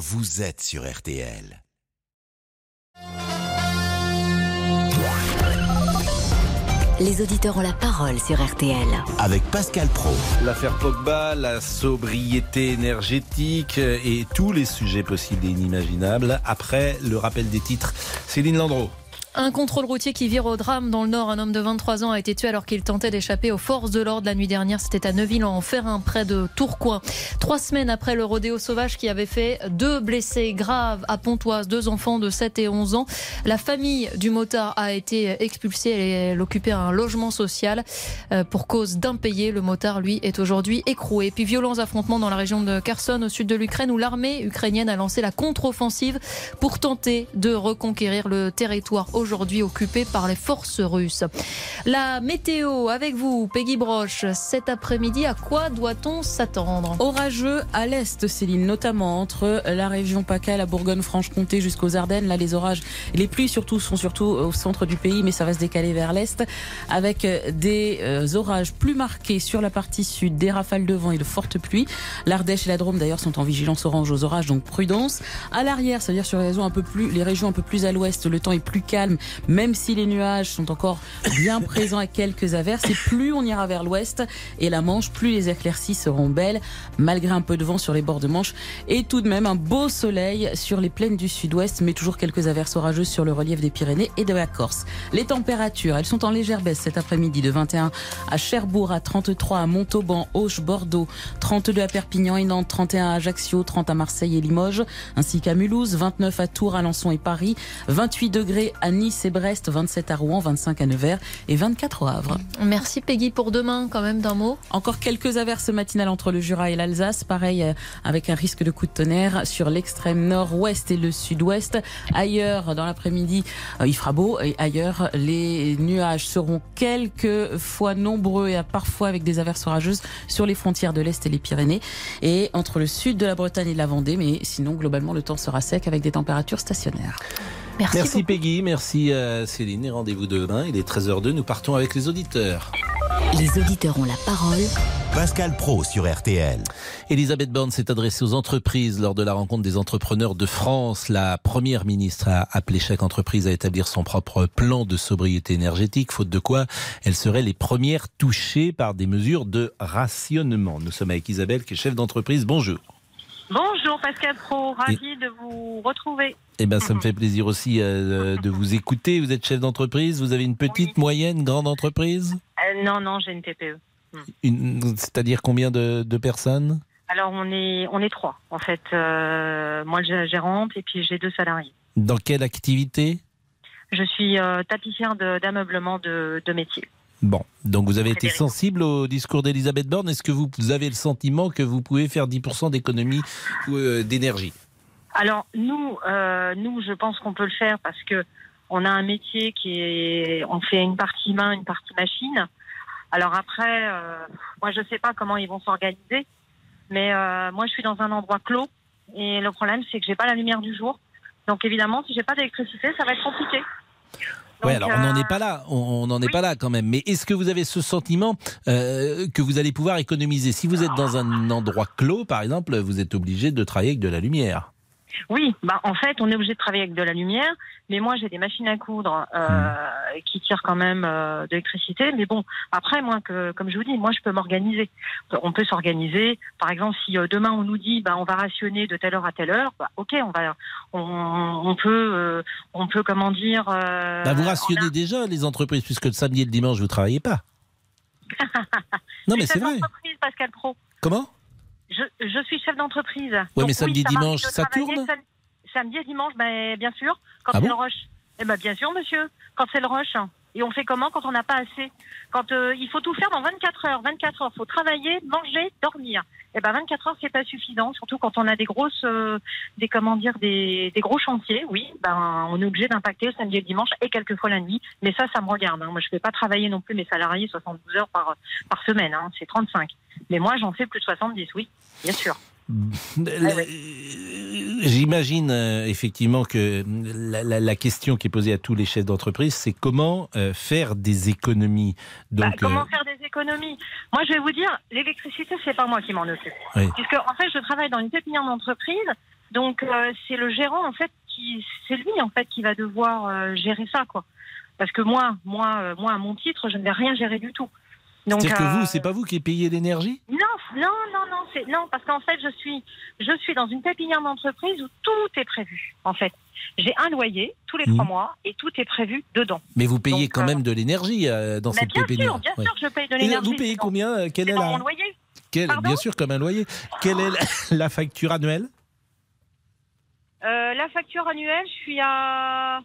vous êtes sur RTL. Les auditeurs ont la parole sur RTL. Avec Pascal Pro. L'affaire Pogba, la sobriété énergétique et tous les sujets possibles et inimaginables. Après le rappel des titres, Céline Landreau. Un contrôle routier qui vire au drame dans le Nord. Un homme de 23 ans a été tué alors qu'il tentait d'échapper aux forces de l'ordre la nuit dernière. C'était à Neuville en Ferrin, près de Tourcoing. Trois semaines après le rodéo sauvage qui avait fait deux blessés graves à Pontoise, deux enfants de 7 et 11 ans. La famille du motard a été expulsée. Elle occupait un logement social euh, pour cause d'impayé. Le motard, lui, est aujourd'hui écroué. Puis violents affrontements dans la région de Kherson, au sud de l'Ukraine, où l'armée ukrainienne a lancé la contre-offensive pour tenter de reconquérir le territoire aujourd'hui occupé par les forces russes. La météo avec vous, Peggy Broche. Cet après-midi, à quoi doit-on s'attendre? Orageux à l'est, Céline, notamment entre la région PACA, la Bourgogne-Franche-Comté jusqu'aux Ardennes. Là, les orages, les pluies surtout sont surtout au centre du pays, mais ça va se décaler vers l'est avec des euh, orages plus marqués sur la partie sud, des rafales de vent et de fortes pluies. L'Ardèche et la Drôme d'ailleurs sont en vigilance orange aux orages, donc prudence. À l'arrière, c'est-à-dire sur les régions un peu plus, les régions un peu plus à l'ouest, le temps est plus calme même si les nuages sont encore bien présents à quelques averses. Et plus on ira vers l'ouest et la Manche, plus les éclaircies seront belles, malgré un peu de vent sur les bords de Manche. Et tout de même un beau soleil sur les plaines du sud-ouest, mais toujours quelques averses orageuses sur le relief des Pyrénées et de la Corse. Les températures, elles sont en légère baisse cet après-midi de 21 à Cherbourg, à 33 à Montauban, Auch, Bordeaux, 32 à Perpignan et Nantes, 31 à Ajaccio, 30 à Marseille et Limoges, ainsi qu'à Mulhouse, 29 à Tours, Alençon et Paris, 28 degrés à Nice et Brest, 27 à Rouen, 25 à Nevers et 24 au Havre. Merci Peggy pour demain quand même d'un mot. Encore quelques averses matinales entre le Jura et l'Alsace, pareil euh, avec un risque de coup de tonnerre sur l'extrême nord-ouest et le sud-ouest. Ailleurs dans l'après-midi, euh, il fera beau et ailleurs les nuages seront quelques fois nombreux et parfois avec des averses orageuses sur les frontières de l'Est et les Pyrénées et entre le sud de la Bretagne et de la Vendée, mais sinon globalement le temps sera sec avec des températures stationnaires. Merci, Peggy, merci euh, Céline et rendez-vous demain. Il est 13h02, nous partons avec les auditeurs. Les auditeurs ont la parole. Pascal Pro sur RTL. Elisabeth Borne s'est adressée aux entreprises lors de la rencontre des entrepreneurs de France. La première ministre a appelé chaque entreprise à établir son propre plan de sobriété énergétique, faute de quoi elles seraient les premières touchées par des mesures de rationnement. Nous sommes avec Isabelle qui est chef d'entreprise. Bonjour. Bonjour Pascal Pro, ravi de vous retrouver. Eh ben, ça me fait plaisir aussi euh, de vous écouter. Vous êtes chef d'entreprise, vous avez une petite, moyenne, grande entreprise? Euh, non, non, j'ai une TPE. Une- C'est-à-dire combien de, de personnes? Alors on est on est trois en fait. Euh, moi, je gérante et puis j'ai deux salariés. Dans quelle activité? Je suis tapissière d'ameublement de, de métier. Bon, donc vous avez été sensible au discours d'Elisabeth Borne. Est-ce que vous avez le sentiment que vous pouvez faire 10% d'économie d'énergie? Alors nous, euh, nous, je pense qu'on peut le faire parce que on a un métier qui est, on fait une partie main, une partie machine. Alors après, euh, moi je sais pas comment ils vont s'organiser, mais euh, moi je suis dans un endroit clos et le problème c'est que j'ai pas la lumière du jour. Donc évidemment, si j'ai pas d'électricité, ça va être compliqué. Oui, alors on n'en est pas là, on n'en est oui. pas là quand même. Mais est-ce que vous avez ce sentiment euh, que vous allez pouvoir économiser? Si vous êtes dans un endroit clos, par exemple, vous êtes obligé de travailler avec de la lumière. Oui, bah en fait, on est obligé de travailler avec de la lumière, mais moi j'ai des machines à coudre euh, qui tirent quand même euh, de l'électricité. Mais bon, après moi, que, comme je vous dis, moi je peux m'organiser. On peut s'organiser. Par exemple, si euh, demain on nous dit, bah on va rationner de telle heure à telle heure, bah, ok, on va, on, on peut, on peut comment dire. Bah, vous a- rationnez déjà les entreprises, puisque le samedi et le dimanche, vous ne travaillez pas. non, mais c'est vrai. d'entreprise, Pascal Pro. Comment? Je, je suis chef d'entreprise. Ouais, mais samedi, dimanche, ça tourne sam- Samedi et dimanche, ben, bien sûr, quand Ah c'est bon le rush. Eh ben, bien sûr, monsieur, quand c'est le rush. Et on fait comment quand on n'a pas assez? Quand euh, il faut tout faire dans 24 heures. 24 heures, faut travailler, manger, dormir. Eh ben 24 heures, c'est pas suffisant, surtout quand on a des grosses, euh, des comment dire, des, des gros chantiers. Oui, ben on est obligé d'impacter le samedi et le dimanche et quelquefois la nuit. Mais ça, ça me regarde. hein. Moi, je vais pas travailler non plus mes salariés 72 heures par par semaine. Hein. C'est 35. Mais moi, j'en fais plus de 70. Oui, bien sûr. La- J'imagine euh, effectivement que la, la- la question qui est posée à tous les chefs d'entreprise, c'est comment euh, faire des économies. Bah, comment euh, faire des économies? Moi, je vais vous dire, l'électricité, c'est pas moi qui m'en occupe. Oui. Puisque, en fait, je travaille dans une pépinière d'entreprise. Donc c'est le gérant en fait qui, c'est lui en fait qui va devoir gérer ça quoi. Parce que moi, moi, moi à mon titre, je ne vais rien gérer du tout. C'est-à-dire que euh, vous, c'est pas vous qui payez l'énergie? Non, non, non, non, non parce qu'en fait je suis, je suis dans une pépinière d'entreprise où tout est prévu. En fait, j'ai un loyer tous les Mhm. trois mois et tout est prévu dedans. Mais vous payez Donc, quand euh, même de l'énergie euh, dans Mais cette bien pépinière. sûr, bien Ouais. sûr, que je paye de l'énergie. vous payez combien euh, est la mon loyer. Bien sûr, comme un loyer. Quelle est la, la facture annuelle? Euh, la facture annuelle, je suis à.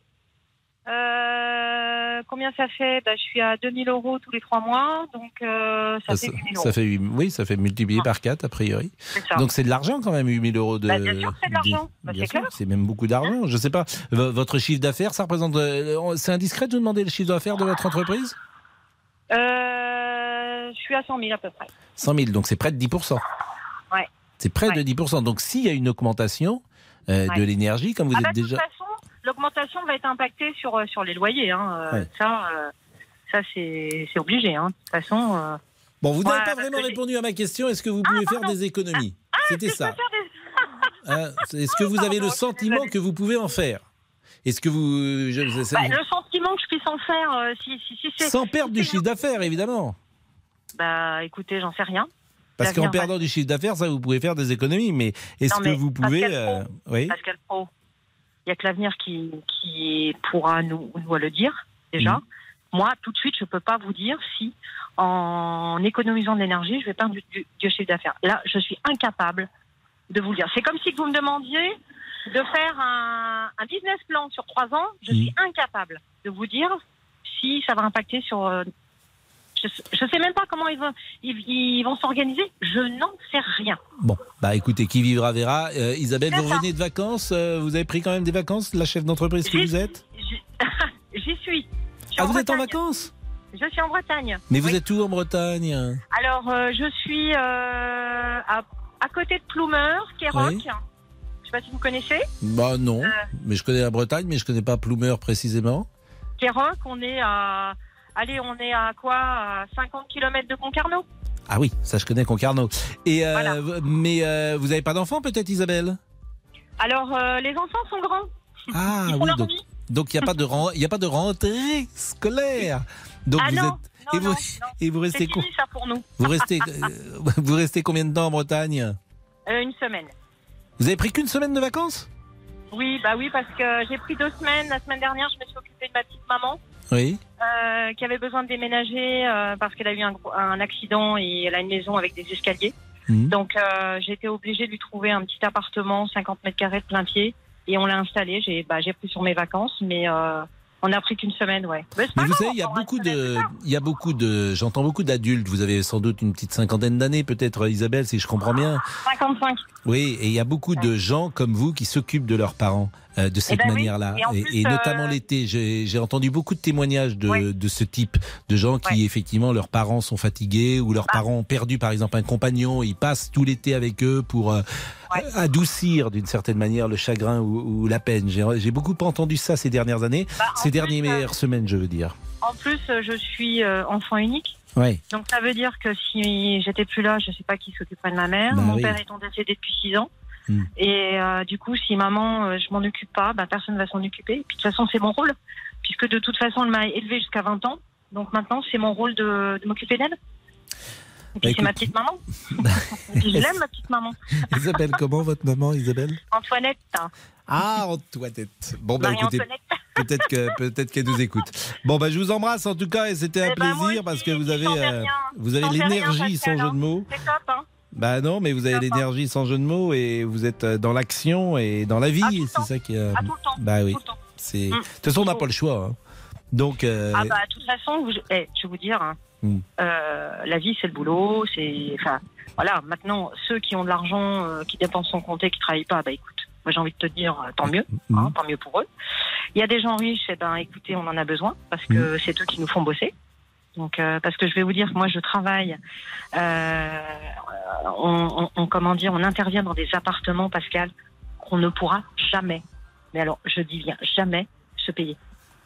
Euh, combien ça fait bah, Je suis à 2000 euros tous les trois mois, donc euh, ça, fait 8000 euros. ça fait oui, ça fait multiplié par 4 a priori. ça. Donc c'est de l'argent quand même, 8000 euros de. Bah, bien sûr c'est de l'argent. Bah, c'est même beaucoup d'argent. Je sais pas. v- Votre chiffre d'affaires, ça représente. euh, C'est indiscret de vous demander le chiffre d'affaires de votre entreprise? Euh, je suis à 100 000 à peu près. 100 000, donc c'est près de 10 Ouais. C'est près Ouais. de 10 Donc s'il y a une augmentation euh, Ouais. de l'énergie, comme vous Ah bah, êtes de déjà. toute façon, l'augmentation va être impactée sur, euh, sur les loyers. Hein. Euh, Ouais. Ça, euh, ça c'est obligé. Hein. De toute façon. euh, Bon, vous n'avez pas vraiment que répondu à ma question. Est-ce que vous pouvez faire des économies C'était je peux ça. faire des- Hein, Est-ce que vous avez le pardon, sentiment que vous pouvez en faire Est-ce que vous. je- Bah, le sentiment que je puisse en faire, euh, si, si, si c'est. Sans perdre du chiffre d'affaires, évidemment. Bah écoutez, j'en sais rien. Parce qu'en perdant du chiffre d'affaires, ça, vous pouvez faire des économies. Mais est-ce que vous pouvez. Pascal euh, Pro, oui. Pascal Pro, il n'y a que l'avenir qui, qui pourra nous, nous le dire, déjà. Mhm. Moi, tout de suite, je ne peux pas vous dire si, en économisant de l'énergie, je vais perdre du, du- du chiffre d'affaires. Là, je suis incapable de vous le dire. C'est comme si vous me demandiez de faire un, un business plan sur trois ans. Je Mhm. suis incapable de vous dire si ça va impacter sur... je ne sais même pas comment ils vont, ils, ils vont s'organiser. Je n'en sais rien. Bon, bah écoutez, qui vivra verra. Euh, Isabelle, vous ça. revenez de vacances euh, Vous avez pris quand même des vacances, la chef d'entreprise que vous êtes J'y suis. Ah, vous êtes en vacances Je suis en Bretagne. Mais vous Oui. êtes où en Bretagne Alors, euh, je suis à, à côté de Ploumeur, Kéroc. Oui. Je sais pas si vous connaissez. Bah non, mais je connais la Bretagne, mais je connais pas Ploumeur précisément. Kéroc, on est à. Allez, on est à quoi À 50 km de Concarneau. Ah oui, ça je connais Concarneau. Et euh, Voilà. mais euh, vous avez pas d'enfants peut-être Isabelle? Alors, euh, les enfants sont grands. Ah Ils oui, donc vie. donc il y a pas de il y a pas de rentrée scolaire. Donc Ah vous non, êtes non, et vous non, et vous restez fini ça pour nous. vous restez vous restez combien de temps en Bretagne? Une semaine. Vous avez pris qu'une semaine de vacances? Oui, bah oui, parce que j'ai pris deux semaines. La semaine dernière, je me suis occupée de ma petite maman. Oui. euh, qui avait besoin de déménager euh, parce qu'elle a eu un, accident et elle a une maison avec des escaliers. Mhm. Donc euh, j'ai été obligée de lui trouver un petit appartement 50 mètres carrés de plein pied et on l'a installé. J'ai bah, j'ai pris sur mes vacances, mais on n'a pris qu'une semaine, ouais. Mais, vous savez, il y a beaucoup de, il y a beaucoup de, j'entends beaucoup d'adultes. Vous avez sans doute une petite cinquantaine d'années, peut-être Isabelle, si je comprends bien. 55. Oui, et il y a beaucoup de gens comme vous qui s'occupent de leurs parents euh, de cette ben oui, manière-là, et et notamment euh, l'été. J'ai entendu beaucoup de témoignages de, Oui. de ce type, de gens qui effectivement leurs parents sont fatigués ou leurs Bah. parents ont perdu par exemple un compagnon. Ils passent tout l'été avec eux pour euh, adoucir d'une certaine manière le chagrin ou, ou la peine. J'ai beaucoup entendu ça ces dernières années, Bah, ces dernières euh, semaines, je veux dire. En plus, euh, je suis euh, enfant unique. Oui. Donc ça veut dire que si j'étais plus là, je sais pas qui s'occuperait de ma mère. Bah Mon père étant décédé depuis 6 ans. Hmm. Et euh, du coup, si maman, euh, je m'en occupe pas, bah, personne va s'en occuper. Et puis de toute façon, c'est mon rôle, puisque de toute façon, elle m'a élevée jusqu'à 20 ans. Donc maintenant, c'est mon rôle de, de m'occuper d'elle. Et puis Bah, c'est ma petite maman. Et puis je l'aime, ma petite maman. Isabelle, comment votre maman, Isabelle? Antoinette, Ah, Antoinette. Bon, bah écoutez, peut-être que peut-être qu'elle nous écoute. Bon, bah je vous embrasse en tout cas et c'était un Eh ben, plaisir aussi, parce que vous avez euh, vous avez l'énergie sans jeu hein. de mots. C'est top, hein Bah non, mais vous avez l'énergie sans jeu de mots et vous êtes euh, dans l'action et dans la vie. Ah, c'est ça qui euh, À tout le temps. Bah oui. Tout le temps. C'est. Mm. De toute façon, on n'a pas le choix. hein. Donc. euh, Ah bah de toute façon, eh, je vais vous dire, hein, euh, la vie c'est le boulot, c'est, enfin, voilà. Maintenant, ceux qui ont de l'argent, euh, qui dépensent son compte et qui travaillent pas, bah écoute, moi j'ai envie de te dire, tant mieux, mm, hein, tant mieux pour eux. Il y a des gens riches, eh ben écoutez, on en a besoin parce que c'est eux qui nous font bosser. Donc euh, parce que je vais vous dire que moi je travaille, euh, on, on- comment dire, on intervient dans des appartements, Pascal, qu'on ne pourra jamais. Mais alors, je dis bien jamais se payer.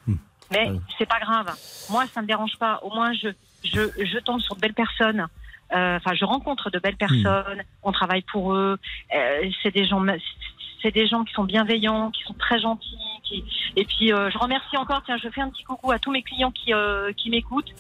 Hmm. Mais oui. c'est pas grave. Moi, ça me dérange pas. Au moins, je, je, je tombe sur de belles personnes. Euh, Enfin, je rencontre de belles personnes. On travaille pour eux. C'est des gens, c'est des gens qui sont bienveillants, qui sont très gentils. Qui... Et puis, je remercie encore, tiens, je fais un petit coucou à tous mes clients qui, qui m'écoutent.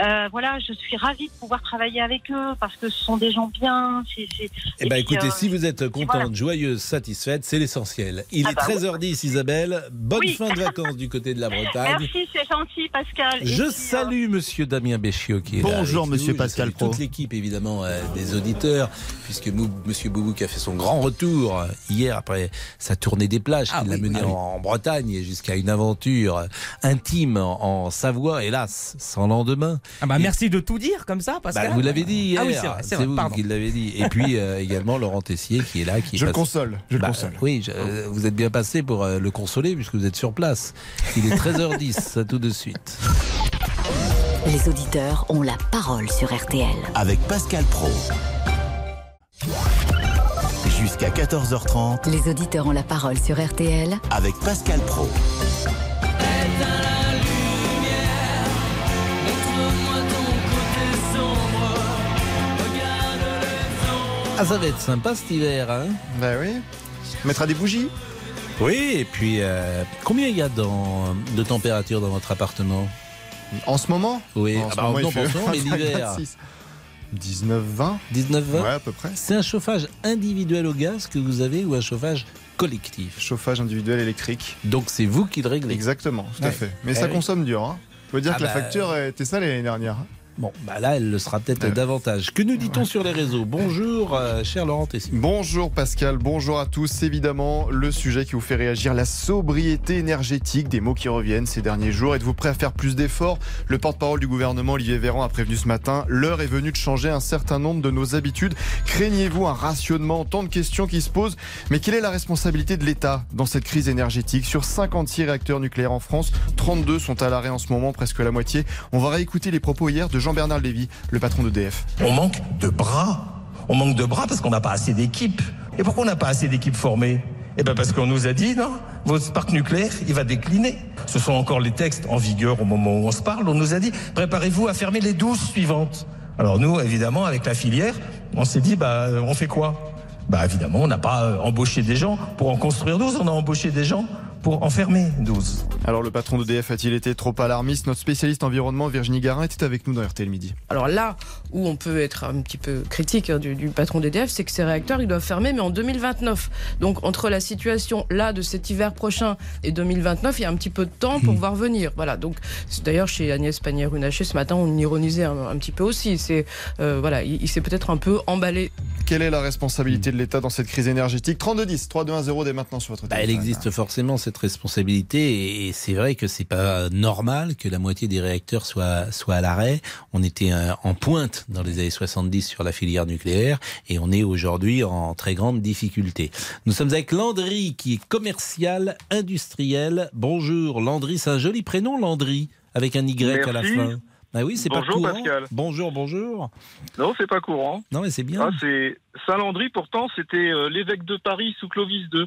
Euh, voilà, je suis ravie de pouvoir travailler avec eux parce que ce sont des gens bien. c'est- c'est- Eh ben, puis, écoutez, euh, si vous êtes contente, voilà. joyeuse, satisfaite, c'est l'essentiel. Il Ah est bah ouais. 13h10, Isabelle. Bonne Oui. fin de vacances du côté de la Bretagne. Merci, c'est gentil, Pascal. Et Je puis, euh, salue Monsieur Damien Béchiot qui est là Bonjour, Monsieur nous. Pascal Je salue Pro. toute l'équipe évidemment euh, des auditeurs puisque Mou- Monsieur Boubouk a fait son grand retour hier après sa tournée des plages Ah qui l'a mené ah oui. en, Bretagne et jusqu'à une aventure intime en, en Savoie hélas sans lendemain. Ah bah Et- merci de tout dire comme ça, Pascal. Bah, vous l'avez dit hier, Ah oui, c'est vrai, c'est vrai, vous pardon. qui l'avez dit. Et puis euh, également Laurent Tessier qui est là, qui est Je le console, je le Bah, console. Oui, je- euh, vous êtes bien passé pour euh, le consoler puisque vous êtes sur place. Il est 13h10, à tout de suite. Les auditeurs ont la parole sur RTL. Avec Pascal Pro. Jusqu'à 14h30 Les auditeurs ont la parole sur RTL avec Pascal Pro. Ah, ça va être sympa cet hiver, hein Bah oui. On mettra des bougies Oui, et puis euh, combien il y a dans, de température dans votre appartement? En ce moment? Oui, En ah ce bah, moment, non, il pas en ce moment, mais l'hiver. 26. 19, 20 19 20 Ouais, à peu près. C'est un chauffage individuel au gaz que vous avez ou un chauffage collectif? Chauffage individuel électrique. Donc c'est vous qui le réglez? Exactement, tout à fait. Mais Eh ça oui. consomme dur. Hein. Faut dire Ah que la bah, facture était ça l'année dernière. Bon, bah là, elle le sera peut-être Ouais. davantage. Que nous dit-on sur les réseaux? Bonjour, euh, cher Laurent Tessier. Bonjour Pascal, bonjour à tous. Évidemment, le sujet qui vous fait réagir, la sobriété énergétique, des mots qui reviennent ces derniers jours. Êtes-vous prêt à faire plus d'efforts? Le porte-parole du gouvernement, Olivier Véran, a prévenu ce matin, l'heure est venue de changer un certain nombre de nos habitudes. Craignez-vous un rationnement? Tant de questions qui se posent. Mais quelle est la responsabilité de l'État dans cette crise énergétique? Sur 56 réacteurs nucléaires en France, 32 sont à l'arrêt en ce moment, presque la moitié. On va réécouter les propos hier de Jean-Bernard Lévy, le patron d'EDF. On manque de bras. On manque de bras parce qu'on n'a pas assez d'équipes. Et pourquoi on n'a pas assez d'équipes formées? Eh bien parce qu'on nous a dit, non, votre parc nucléaire, il va décliner. Ce sont encore les textes en vigueur au moment où on se parle. On nous a dit, préparez-vous à fermer les 12 suivantes. Alors nous, évidemment, avec la filière, on s'est dit, bah, on fait quoi? Bah évidemment, on n'a pas euh, embauché des gens pour en construire 12, on a embauché des gens pour en fermer 12. Alors le patron d'EDF a-t-il été trop alarmiste? Notre spécialiste environnement Virginie Garin était avec nous dans RTL Midi. Alors là où on peut être un petit peu critique hein, du, du patron d'EDF, c'est que ces réacteurs, ils doivent fermer, mais en 2029. Donc entre la situation là de cet hiver prochain et 2029, il y a un petit peu de temps pour voir venir. Voilà. Donc c'est- d'ailleurs chez Agnès Pannier-Runacher ce matin, on ironisait un, un petit peu aussi. C'est euh, voilà, il, il s'est peut-être un peu emballé. Quelle est la responsabilité de l'État dans cette crise énergétique? 3210, 3210 dès maintenant sur votre Bah, elle existe forcément cette responsabilité et c'est vrai que c'est pas normal que la moitié des réacteurs soient soient à l'arrêt. On était euh, en pointe dans les années 70 sur la filière nucléaire et on est aujourd'hui en très grande difficulté. Nous sommes avec Landry qui est commercial industriel. Bonjour Landry, c'est un joli prénom Landry avec un Y à la fin. Bah oui, c'est pas Bonjour, courant. Pascal. Bonjour, bonjour. Non, c'est pas courant. Non mais c'est bien. Ah, c'est Saint-Landry, pourtant, c'était euh, l'évêque de Paris sous Clovis II.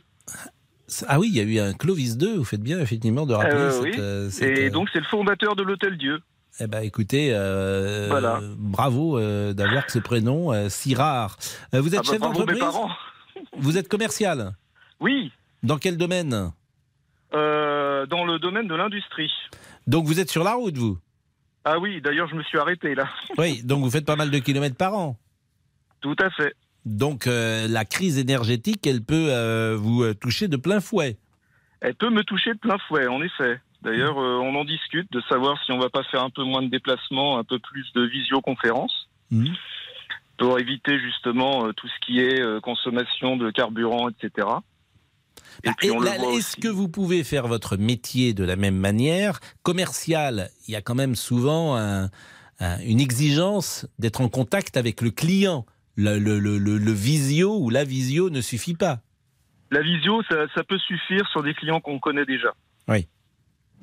Ah oui, il y a eu un Clovis II, vous faites bien effectivement de rappeler Euh, cette, oui. euh, cette, Et euh, donc, c'est le fondateur de l'Hôtel Dieu. Eh ben, écoutez, euh, Voilà. bravo d'avoir ce prénom si rare. Vous êtes Ah bah, chef d'entreprise. Vous êtes commercial Oui, Dans quel domaine dans le domaine de l'industrie. Donc vous êtes sur la route, vous Ah oui, d'ailleurs, je me suis arrêté là. Oui, donc vous faites pas mal de kilomètres par an. Tout à fait. Donc euh, la crise énergétique, elle peut euh, vous euh, toucher de plein fouet. Elle peut me toucher de plein fouet, en effet. D'ailleurs, euh, on en discute de savoir si on va pas faire un peu moins de déplacements, un peu plus de visioconférences, Mhm. pour éviter justement tout ce qui est consommation de carburant, etc. Et Bah, et Est-ce que vous pouvez faire votre métier de la même manière? Commercial, il y a quand même souvent un- un- une exigence d'être en contact avec le client. Le, le- le- le- le visio ou la visio ne suffit pas. La visio, ça, ça peut suffire sur des clients qu'on connaît déjà. Oui.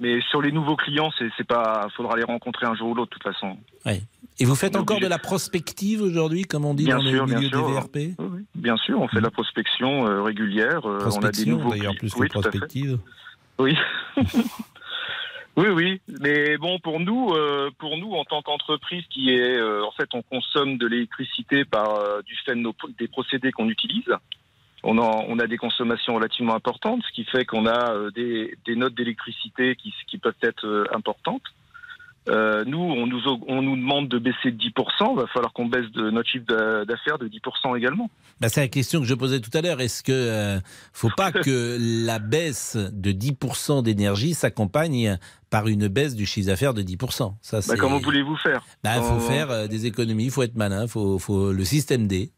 Mais sur les nouveaux clients, c'est pas. Faudra les rencontrer un jour ou l'autre, de toute façon. Et vous faites encore obligé. de la prospective aujourd'hui, comme on dit Bien dans sûr, le milieu des VRP Oui, oui. Bien sûr, on fait de la prospection euh, régulière. euh, on a des nouveaux d'ailleurs, plus oui, que prospective. Oui. oui, oui. Mais bon, pour nous, euh, pour nous, en tant qu'entreprise qui est, euh, en fait, on consomme de l'électricité par euh, du fait de nos- des procédés qu'on utilise. on, en- on a des consommations relativement importantes, ce qui fait qu'on a des, notes d'électricité qui, qui peuvent être importantes. Euh, nous, on nous, au- on nous demande de baisser de 10%, il va falloir qu'on baisse de notre chiffre d'a- d'affaires de 10% également. Bah, c'est la question que je posais tout à l'heure. Est-ce que euh, faut pas que la baisse de 10% d'énergie s'accompagne par une baisse du chiffre d'affaires de 10% Ça, Bah, comment voulez-vous faire? Bah, faut Euh, faire euh, des économies, il faut être malin, faut, faut le système D.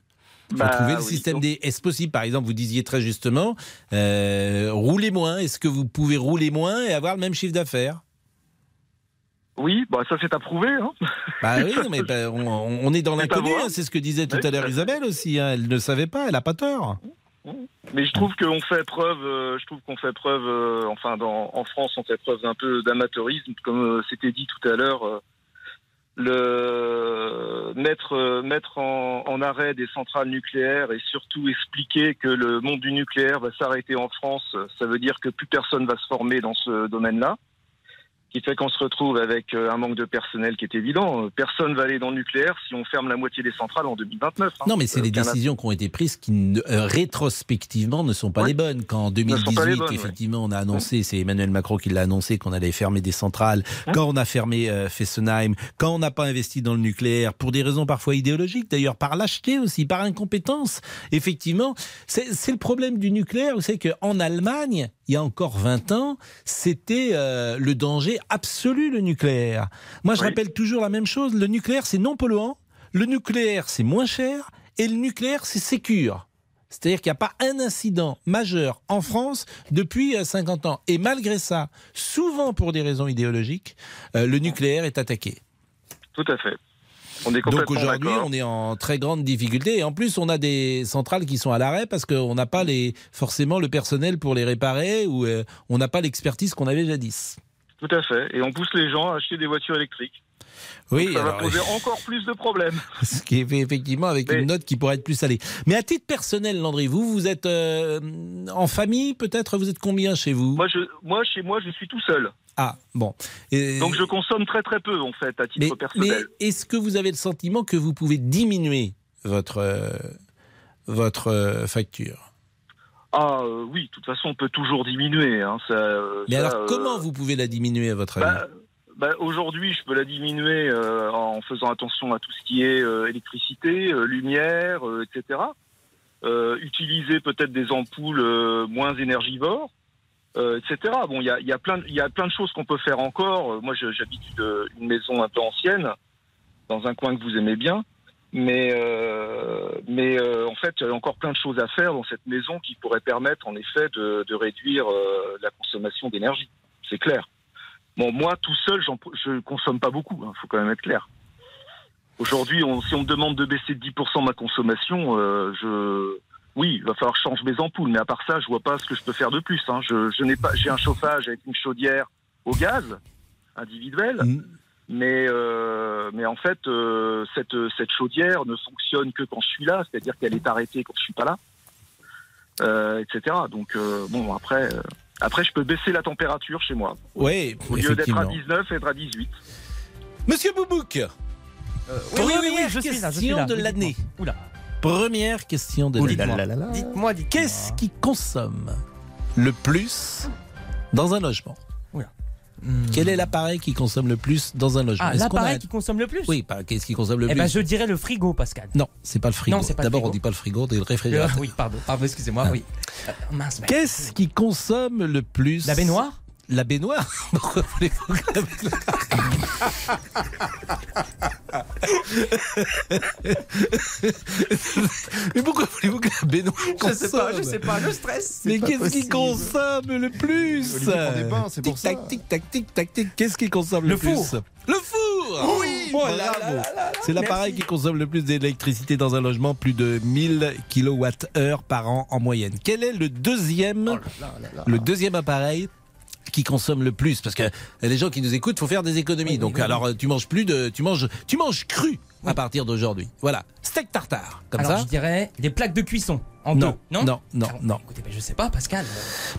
Il faut Bah, trouver le oui. système D. Est-ce possible, par exemple, vous disiez très justement, euh, rouler moins. Est-ce que vous pouvez rouler moins et avoir le même chiffre d'affaires? Oui, bah, ça c'est approuvé. Hein. Bah oui, mais bah, on, on est dans l'inconnu. hein, C'est ce que disait tout Oui, à l'heure. Isabelle aussi. hein, Elle ne savait pas, elle n'a pas tort. Mais je trouve qu'on fait preuve, euh, je trouve qu'on fait preuve, euh, enfin dans, en France, on fait preuve d'un peu d'amateurisme, comme euh, c'était dit tout à l'heure. le mettre mettre en, en arrêt des centrales nucléaires et surtout expliquer que le monde du nucléaire va s'arrêter en France, ça veut dire que plus personne va se former dans ce domaine-là, qui fait qu'on se retrouve avec euh, un manque de personnel qui est évident. Euh, Personne va aller dans le nucléaire si on ferme la moitié des centrales en 2029. hein. Non, mais c'est Euh, des décisions qui ont été prises qui, ne- euh, rétrospectivement, ne sont pas Oui. les bonnes. Quand en Ne sont pas 2018, les bonnes, ouais. effectivement, on a annoncé, c'est Emmanuel Macron qui l'a annoncé, qu'on allait fermer des centrales, quand on a fermé euh, Fessenheim, quand on n'a pas investi dans le nucléaire, pour des raisons parfois idéologiques, d'ailleurs par lâcheté aussi, par incompétence. Effectivement, c'est c'est le problème du nucléaire. Vous savez qu'en Allemagne, il y a encore 20 ans, c'était euh, le danger absolu, le nucléaire. Moi, je Oui. rappelle toujours la même chose. Le nucléaire, c'est non polluant. Le nucléaire, c'est moins cher. Et le nucléaire, c'est sécure. C'est-à-dire qu'il n'y a pas un incident majeur en France depuis euh, 50 ans. Et malgré ça, souvent pour des raisons idéologiques, euh, le nucléaire est attaqué. Tout à fait. On est Donc aujourd'hui, on est en très grande difficulté. Et en plus, on a des centrales qui sont à l'arrêt parce qu'on n'a pas les, forcément le personnel pour les réparer ou euh, on n'a pas l'expertise qu'on avait jadis. Tout à fait. Et on pousse les gens à acheter des voitures électriques. Oui, ça va poser encore plus de problèmes. ce qui est fait effectivement avec Mais- une note qui pourrait être plus salée. Mais à titre personnel, Landry, vous, vous êtes euh, en famille peut-être? Vous êtes combien chez vous? Moi, je, moi, chez moi, je suis tout seul. Ah, bon. Et- Donc, je consomme très très peu, en fait, à titre mais, personnel. mais est-ce que vous avez le sentiment que vous pouvez diminuer votre, euh, votre euh, facture? Ah euh, oui, de toute façon, on peut toujours diminuer. Hein, ça, Mais ça, alors, comment vous pouvez la diminuer à votre avis? bah, bah, Aujourd'hui, je peux la diminuer en faisant attention à tout ce qui est électricité, lumière, etc. Utiliser peut-être des ampoules moins énergivores, euh, etc. Bon, il y a, plein de- choses qu'on peut faire encore. Euh, Moi, j'habite une, maison un peu ancienne, dans un coin que vous aimez bien. Mais, euh, en fait, il y a encore plein de choses à faire dans cette maison qui pourraient permettre, en effet, de, réduire la consommation d'énergie. C'est clair. Bon, moi, tout seul, je consomme pas beaucoup. Il faut quand même être clair. Aujourd'hui, si on me demande de baisser de 10% ma consommation, je, oui, il va falloir que je change mes ampoules. Mais à part ça, je vois pas ce que je peux faire de plus. hein. Je, je n'ai pas, j'ai un chauffage avec une chaudière au gaz individuel. Mm. Mais, euh, mais en fait, euh, cette, cette chaudière ne fonctionne que quand je suis là, c'est-à-dire qu'elle est arrêtée quand je suis pas là, euh, etc. Donc euh, bon, après, euh, après, je peux baisser la température chez moi. Oui, Au lieu d'être à effectivement. 19, être à 18. Monsieur Boubouk, oui, oui, oui, je suis là, je suis question là. de l'année. Oula. Première question de l'année. dites-moi. Dites-moi, dites-moi. Qu'est-ce qui consomme le plus dans un logement? Oula. Quel est l'appareil qui consomme le plus dans un logement? Ah, a- l'appareil qui consomme le plus? Oui, qu'est-ce qui consomme le Eh plus? ben, je dirais le frigo, Pascal. Non, c'est pas le frigo. Le D'abord, on dit pas le frigo, on dit le Euh, réfrigérateur. oui, pardon. Pardon, excusez-moi, oui. Euh, mince. Qu'est-ce qui consomme le plus La baignoire? La baignoire Pourquoi voulez-vous que la baignoire- Mais pourquoi voulez-vous que la baignoire Je sais pas, je consomme sais pas, le stress. Mais qu'est-ce qui consomme le plus c'est pour ça. Tic-tac, tic-tac, tic-tac, tic. Qu'est-ce qui consomme le, Le plus four. Le four Oui, Oh. C'est l'appareil qui consomme le plus d'électricité dans un logement, plus de 1000 kWh par an en moyenne. Quel est le deuxième, le deuxième appareil qui consomme le plus Parce que les gens qui nous écoutent, faut faire des économies. Donc alors tu manges plus de, tu manges, tu manges cru à partir d'aujourd'hui. Voilà, steak tartare, comme Alors ça. je dirais des plaques de cuisson en Non, deux. Non, non, non, non. Écoutez, ben, je sais pas, Pascal.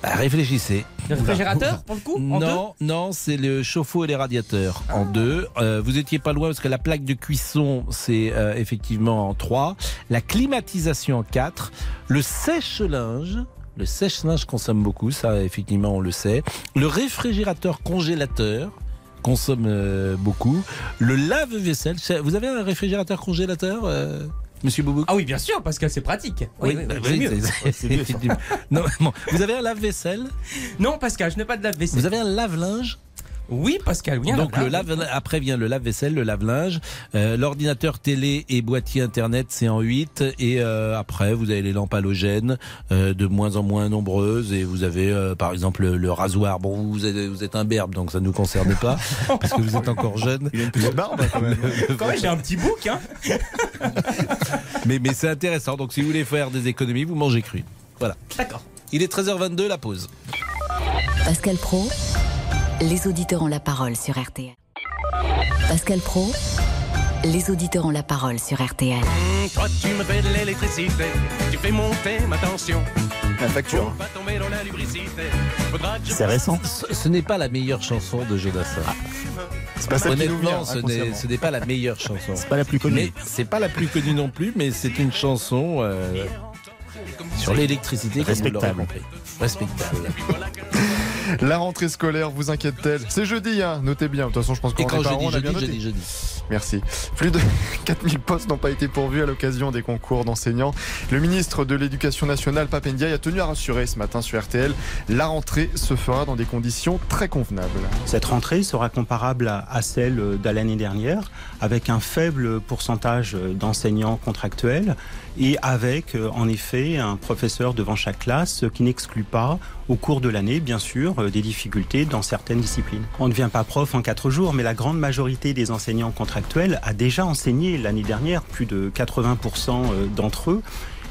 Bah, réfléchissez. Le réfrigérateur, pour le coup en Non, non, c'est le chauffe-eau et les radiateurs en deux. Euh, vous étiez pas loin parce que la plaque de cuisson, c'est euh, effectivement en trois. La climatisation en quatre. Le sèche-linge. Le sèche-linge consomme beaucoup, ça effectivement on le sait. Le réfrigérateur congélateur consomme euh, beaucoup. Le lave-vaisselle. Vous avez un réfrigérateur congélateur, euh, Monsieur Boubou Ah oui, bien sûr, Pascal, c'est pratique. Oui, oui, bah oui, c'est mieux. c'est- effectivement. Non, bon, Vous avez un lave-vaisselle? Non, Pascal, je n'ai pas de lave-vaisselle. Vous avez un lave-linge? Oui, Pascal, oui. Donc le lave après vient le lave-vaisselle, le lave-linge, Euh, l'ordinateur télé et boîtier internet c'est en 8 et euh, après vous avez les lampes halogènes euh, de moins en moins nombreuses et vous avez euh, par exemple le, le rasoir. Bon vous êtes, vous êtes un berbe donc ça ne nous concerne pas parce que vous êtes encore jeune. Il a une petite barbe quand même. Quand même, j'ai un petit bouc, hein. Mais mais c'est intéressant donc si vous voulez faire des économies vous mangez cru. Voilà. D'accord. Il est 13h22 la pause. Pascal Pro, les auditeurs ont la parole sur RTL. Pascal Pro, les auditeurs ont la parole sur RTL. Toi, tu me fais de l'électricité, tu fais monter ma tension. La facture. C'est récent. Ce, ce n'est pas la meilleure chanson de Jodassin. C'est pas ça qui nous vient. Honnêtement, ce n'est inconsciemment. ce n'est pas la meilleure chanson. C'est pas la plus connue. Mais c'est pas la plus connue non plus, mais c'est une chanson euh, sur l'électricité. comme vous l'aurez Respectable. compris. Respectable. La rentrée scolaire vous inquiète-t-elle? C'est jeudi, hein notez bien. De toute façon, je pense qu'on est parents, on a bien jeudi, noté. jeudi. Merci. Plus de 4000 postes n'ont pas été pourvus à l'occasion des concours d'enseignants. Le ministre de l'Éducation nationale, Pape Ndiaye, a tenu à rassurer ce matin sur RTL. La rentrée se fera dans des conditions très convenables. Cette rentrée sera comparable à celle de l'année dernière, avec un faible pourcentage d'enseignants contractuels et avec euh, en effet un professeur devant chaque classe, qui n'exclut pas au cours de l'année, bien sûr, euh, des difficultés dans certaines disciplines. On ne devient pas prof en quatre jours, mais la grande majorité des enseignants contractuels a déjà enseigné l'année dernière, plus de 80% d'entre eux.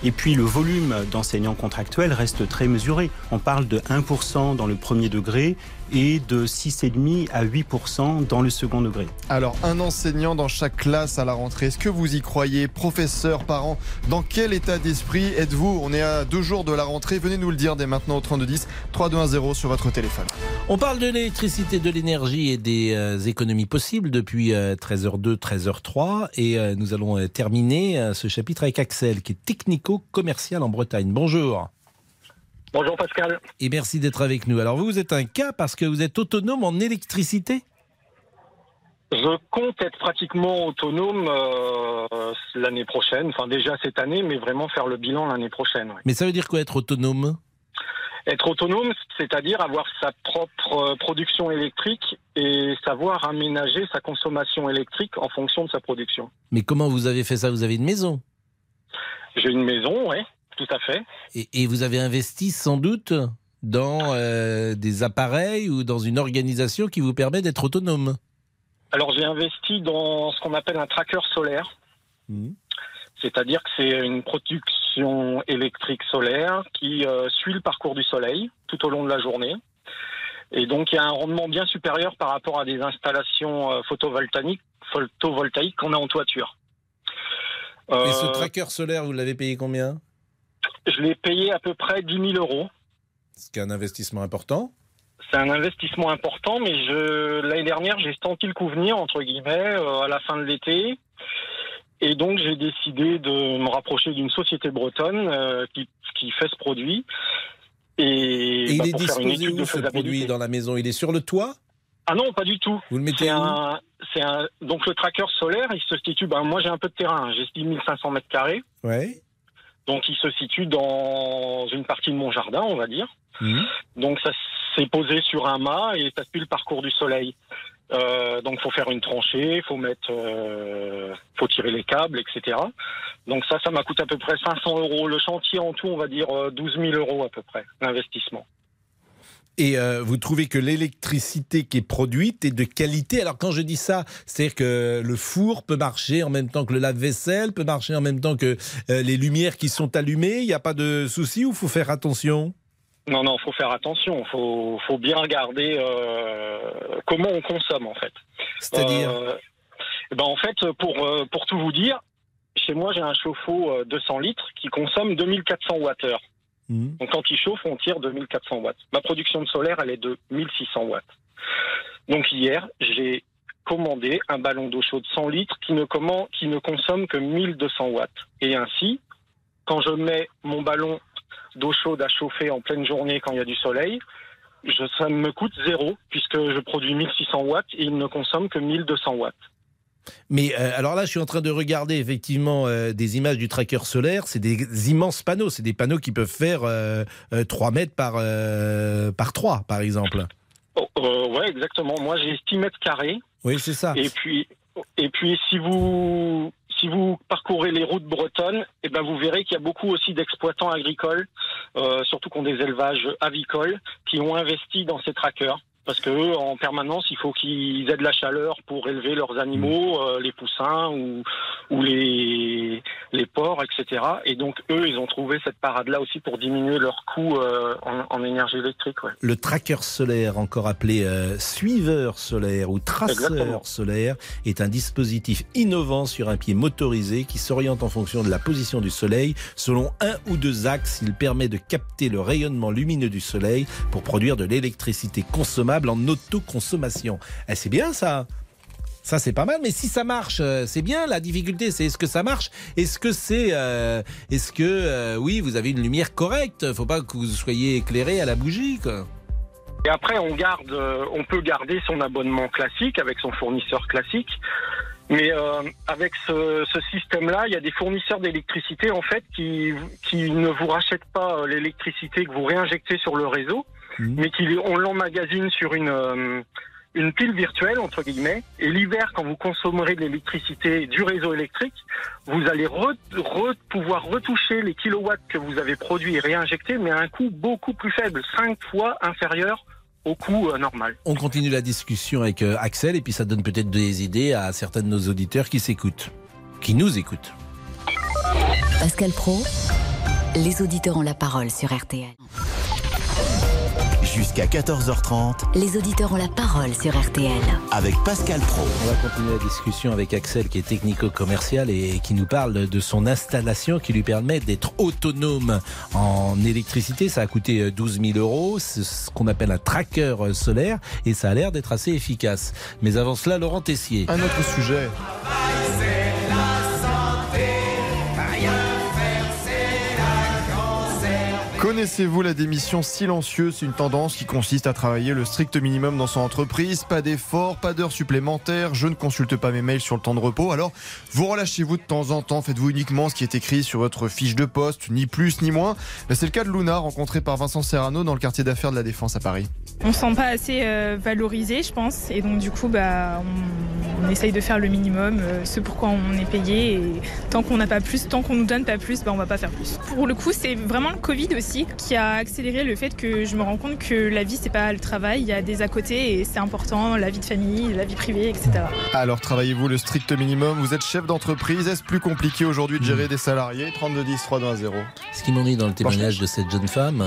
Et puis le volume d'enseignants contractuels reste très mesuré. On parle de 1% dans le premier degré et de 6,5 à 8% dans le second degré. Alors, un enseignant dans chaque classe à la rentrée, est-ce que vous y croyez? Professeurs, parents, dans quel état d'esprit êtes-vous? On est à deux jours de la rentrée. Venez nous le dire dès maintenant au 3210 3210 sur votre téléphone. On parle de l'électricité, de l'énergie et des euh, économies possibles depuis euh, 13h02, 13h03. Et euh, nous allons euh, terminer euh, ce chapitre avec Axel, qui est technico-commercial en Bretagne. Bonjour. Bonjour Pascal. Et merci d'être avec nous. Alors vous, vous êtes un cas parce que vous êtes autonome en électricité? Je compte être pratiquement autonome euh, l'année prochaine, enfin déjà cette année, mais vraiment faire le bilan l'année prochaine. Mais ça veut dire quoi être autonome? Être autonome, c'est-à-dire avoir sa propre euh, production électrique et savoir aménager sa consommation électrique en fonction de sa production. Mais comment vous avez fait ça? Vous avez une maison? J'ai une maison, oui, tout à fait. et, et vous avez investi sans doute dans euh, des appareils ou dans une organisation qui vous permet d'être autonome. Alors j'ai investi dans ce qu'on appelle un tracker solaire. Mhm. C'est-à-dire que c'est une production électrique solaire qui euh, suit le parcours du soleil tout au long de la journée. Et donc il y a un rendement bien supérieur par rapport à des installations euh, photovoltaïques, photovoltaïques qu'on a en toiture. Et ce tracker solaire, vous l'avez payé combien? Je l'ai payé à peu près 10 000 euros. Ce qui est un investissement important. C'est un investissement important, mais je l'année dernière j'ai senti le coup venir entre guillemets euh, à la fin de l'été, et donc j'ai décidé de me rapprocher d'une société bretonne euh, qui, qui fait ce produit. Et, Et bah, il est pour faire une où de ce produit dans la maison? Il est sur le toit? Ah non, pas du tout. Vous le mettez un, c'est un, donc le tracker solaire, il se situe. Ben moi j'ai un peu de terrain, j'ai 6500 mètres carrés, Ouais. Donc il se situe dans une partie de mon jardin, on va dire. Mhm. Donc ça s'est posé sur un mât et ça suit le parcours du soleil. Euh, donc faut faire une tranchée, faut mettre, euh, faut tirer les câbles, etc. Donc ça, ça m'a coûté à peu près 500 euros. Le chantier en tout, on va dire euh, 12 000 euros à peu près, l'investissement. Et euh, vous trouvez que l'électricité qui est produite est de qualité Alors quand je dis ça, c'est-à-dire que le four peut marcher en même temps que le lave-vaisselle, peut marcher en même temps que euh, les lumières qui sont allumées, il n'y a pas de souci ou faut faire attention? Non, non, faut faire attention. Faut, faut bien regarder euh, comment on consomme en fait. C'est-à-dire ben, en fait, pour, pour tout vous dire, chez moi, j'ai un chauffe-eau euh, 200 litres qui consomme 2400 Wh. Donc quand il chauffe, on tire 2400 watts. Ma production de solaire, elle est de 1600 watts. Donc hier, j'ai commandé un ballon d'eau chaude 100 litres qui ne, commen- qui ne consomme que 1200 watts. Et ainsi, quand je mets mon ballon d'eau chaude à chauffer en pleine journée quand il y a du soleil, je, ça me coûte zéro puisque je produis 1600 watts et il ne consomme que 1200 watts. Mais euh, alors là, je suis en train de regarder effectivement euh, des images du tracker solaire. C'est des immenses panneaux. C'est des panneaux qui peuvent faire euh, euh, 3 mètres par, euh, par 3, par exemple. Oh, euh, ouais, exactement. Moi, j'ai 6 mètres carrés. Oui, c'est ça. Et puis, et puis si vous si vous parcourez les routes bretonnes, eh ben vous verrez qu'il y a beaucoup aussi d'exploitants agricoles, euh, surtout qui ont des élevages avicoles, qui ont investi dans ces trackers. Parce que eux, en permanence, il faut qu'ils aient de la chaleur pour élever leurs animaux, euh, les poussins ou, ou les, les porcs, etc. Et donc, eux, ils ont trouvé cette parade-là aussi pour diminuer leurs coûts euh, en, en énergie électrique. Ouais. Le tracker solaire, encore appelé euh, suiveur solaire ou traceur Exactement. solaire, est un dispositif innovant sur un pied motorisé qui s'oriente en fonction de la position du soleil. Selon un ou deux axes, il permet de capter le rayonnement lumineux du soleil pour produire de l'électricité consommable en autoconsommation. Eh, c'est bien ça ça c'est pas mal, mais si ça marche, euh, c'est bien. La difficulté, c'est est-ce que ça marche? Est-ce que c'est, euh, est-ce que euh, oui, vous avez une lumière correcte? Faut pas que vous soyez éclairé à la bougie. Et après, on garde, on peut garder son abonnement classique avec son fournisseur classique. Mais avec ce, système-là, il y a des fournisseurs d'électricité en fait qui, qui ne vous rachètent pas l'électricité que vous réinjectez sur le réseau, mais qui on l'emmagasine sur une euh, une pile virtuelle entre guillemets. Et l'hiver, quand vous consommerez de l'électricité du réseau électrique, vous allez re- re- pouvoir retoucher les kilowatts que vous avez produits et réinjectés, mais à un coût beaucoup plus faible, cinq fois inférieur au coût euh, normal. On continue la discussion avec euh, Axel et puis ça donne peut-être des idées à certains de nos auditeurs qui s'écoutent, qui nous écoutent. Pascal Pro, les auditeurs ont la parole sur RTL. Jusqu'à 14h30 Les auditeurs ont la parole sur RTL. avec Pascal Pro. On va continuer la discussion avec Axel qui est technico-commercial et qui nous parle de son installation qui lui permet d'être autonome en électricité. Ça a coûté euh, 12 000 euros. C'est ce qu'on appelle un tracker euh, solaire et ça a l'air d'être assez efficace. Mais avant cela, Laurent Tessier. Un autre sujet. Connaissez-vous la démission silencieuse? C'est une tendance qui consiste à travailler le strict minimum dans son entreprise. Pas d'efforts, pas d'heures supplémentaires. Je ne consulte pas mes mails sur le temps de repos. Alors, vous relâchez-vous de temps en temps? Faites-vous uniquement ce qui est écrit sur votre fiche de poste, ni plus ni moins. Ben, C'est le cas de Luna, rencontrée par Vincent Serrano dans le quartier d'affaires de la Défense à Paris. On se sent pas assez euh, valorisé, je pense, et donc du coup, bah, on, essaye de faire le minimum, euh, ce pourquoi on est payé, et tant qu'on n'a pas plus, tant qu'on nous donne pas plus, bah, on va pas faire plus. Pour le coup, c'est vraiment le Covid aussi qui a accéléré le fait que je me rends compte que la vie, c'est pas le travail, il y a des à côté, et c'est important, la vie de famille, la vie privée, etc. Alors, travaillez-vous le strict minimum? Vous êtes chef d'entreprise. Est-ce plus compliqué aujourd'hui de gérer des salariés? 32 10 3 2 1 0. Ce qui m'ennuie dans le témoignage de cette jeune femme,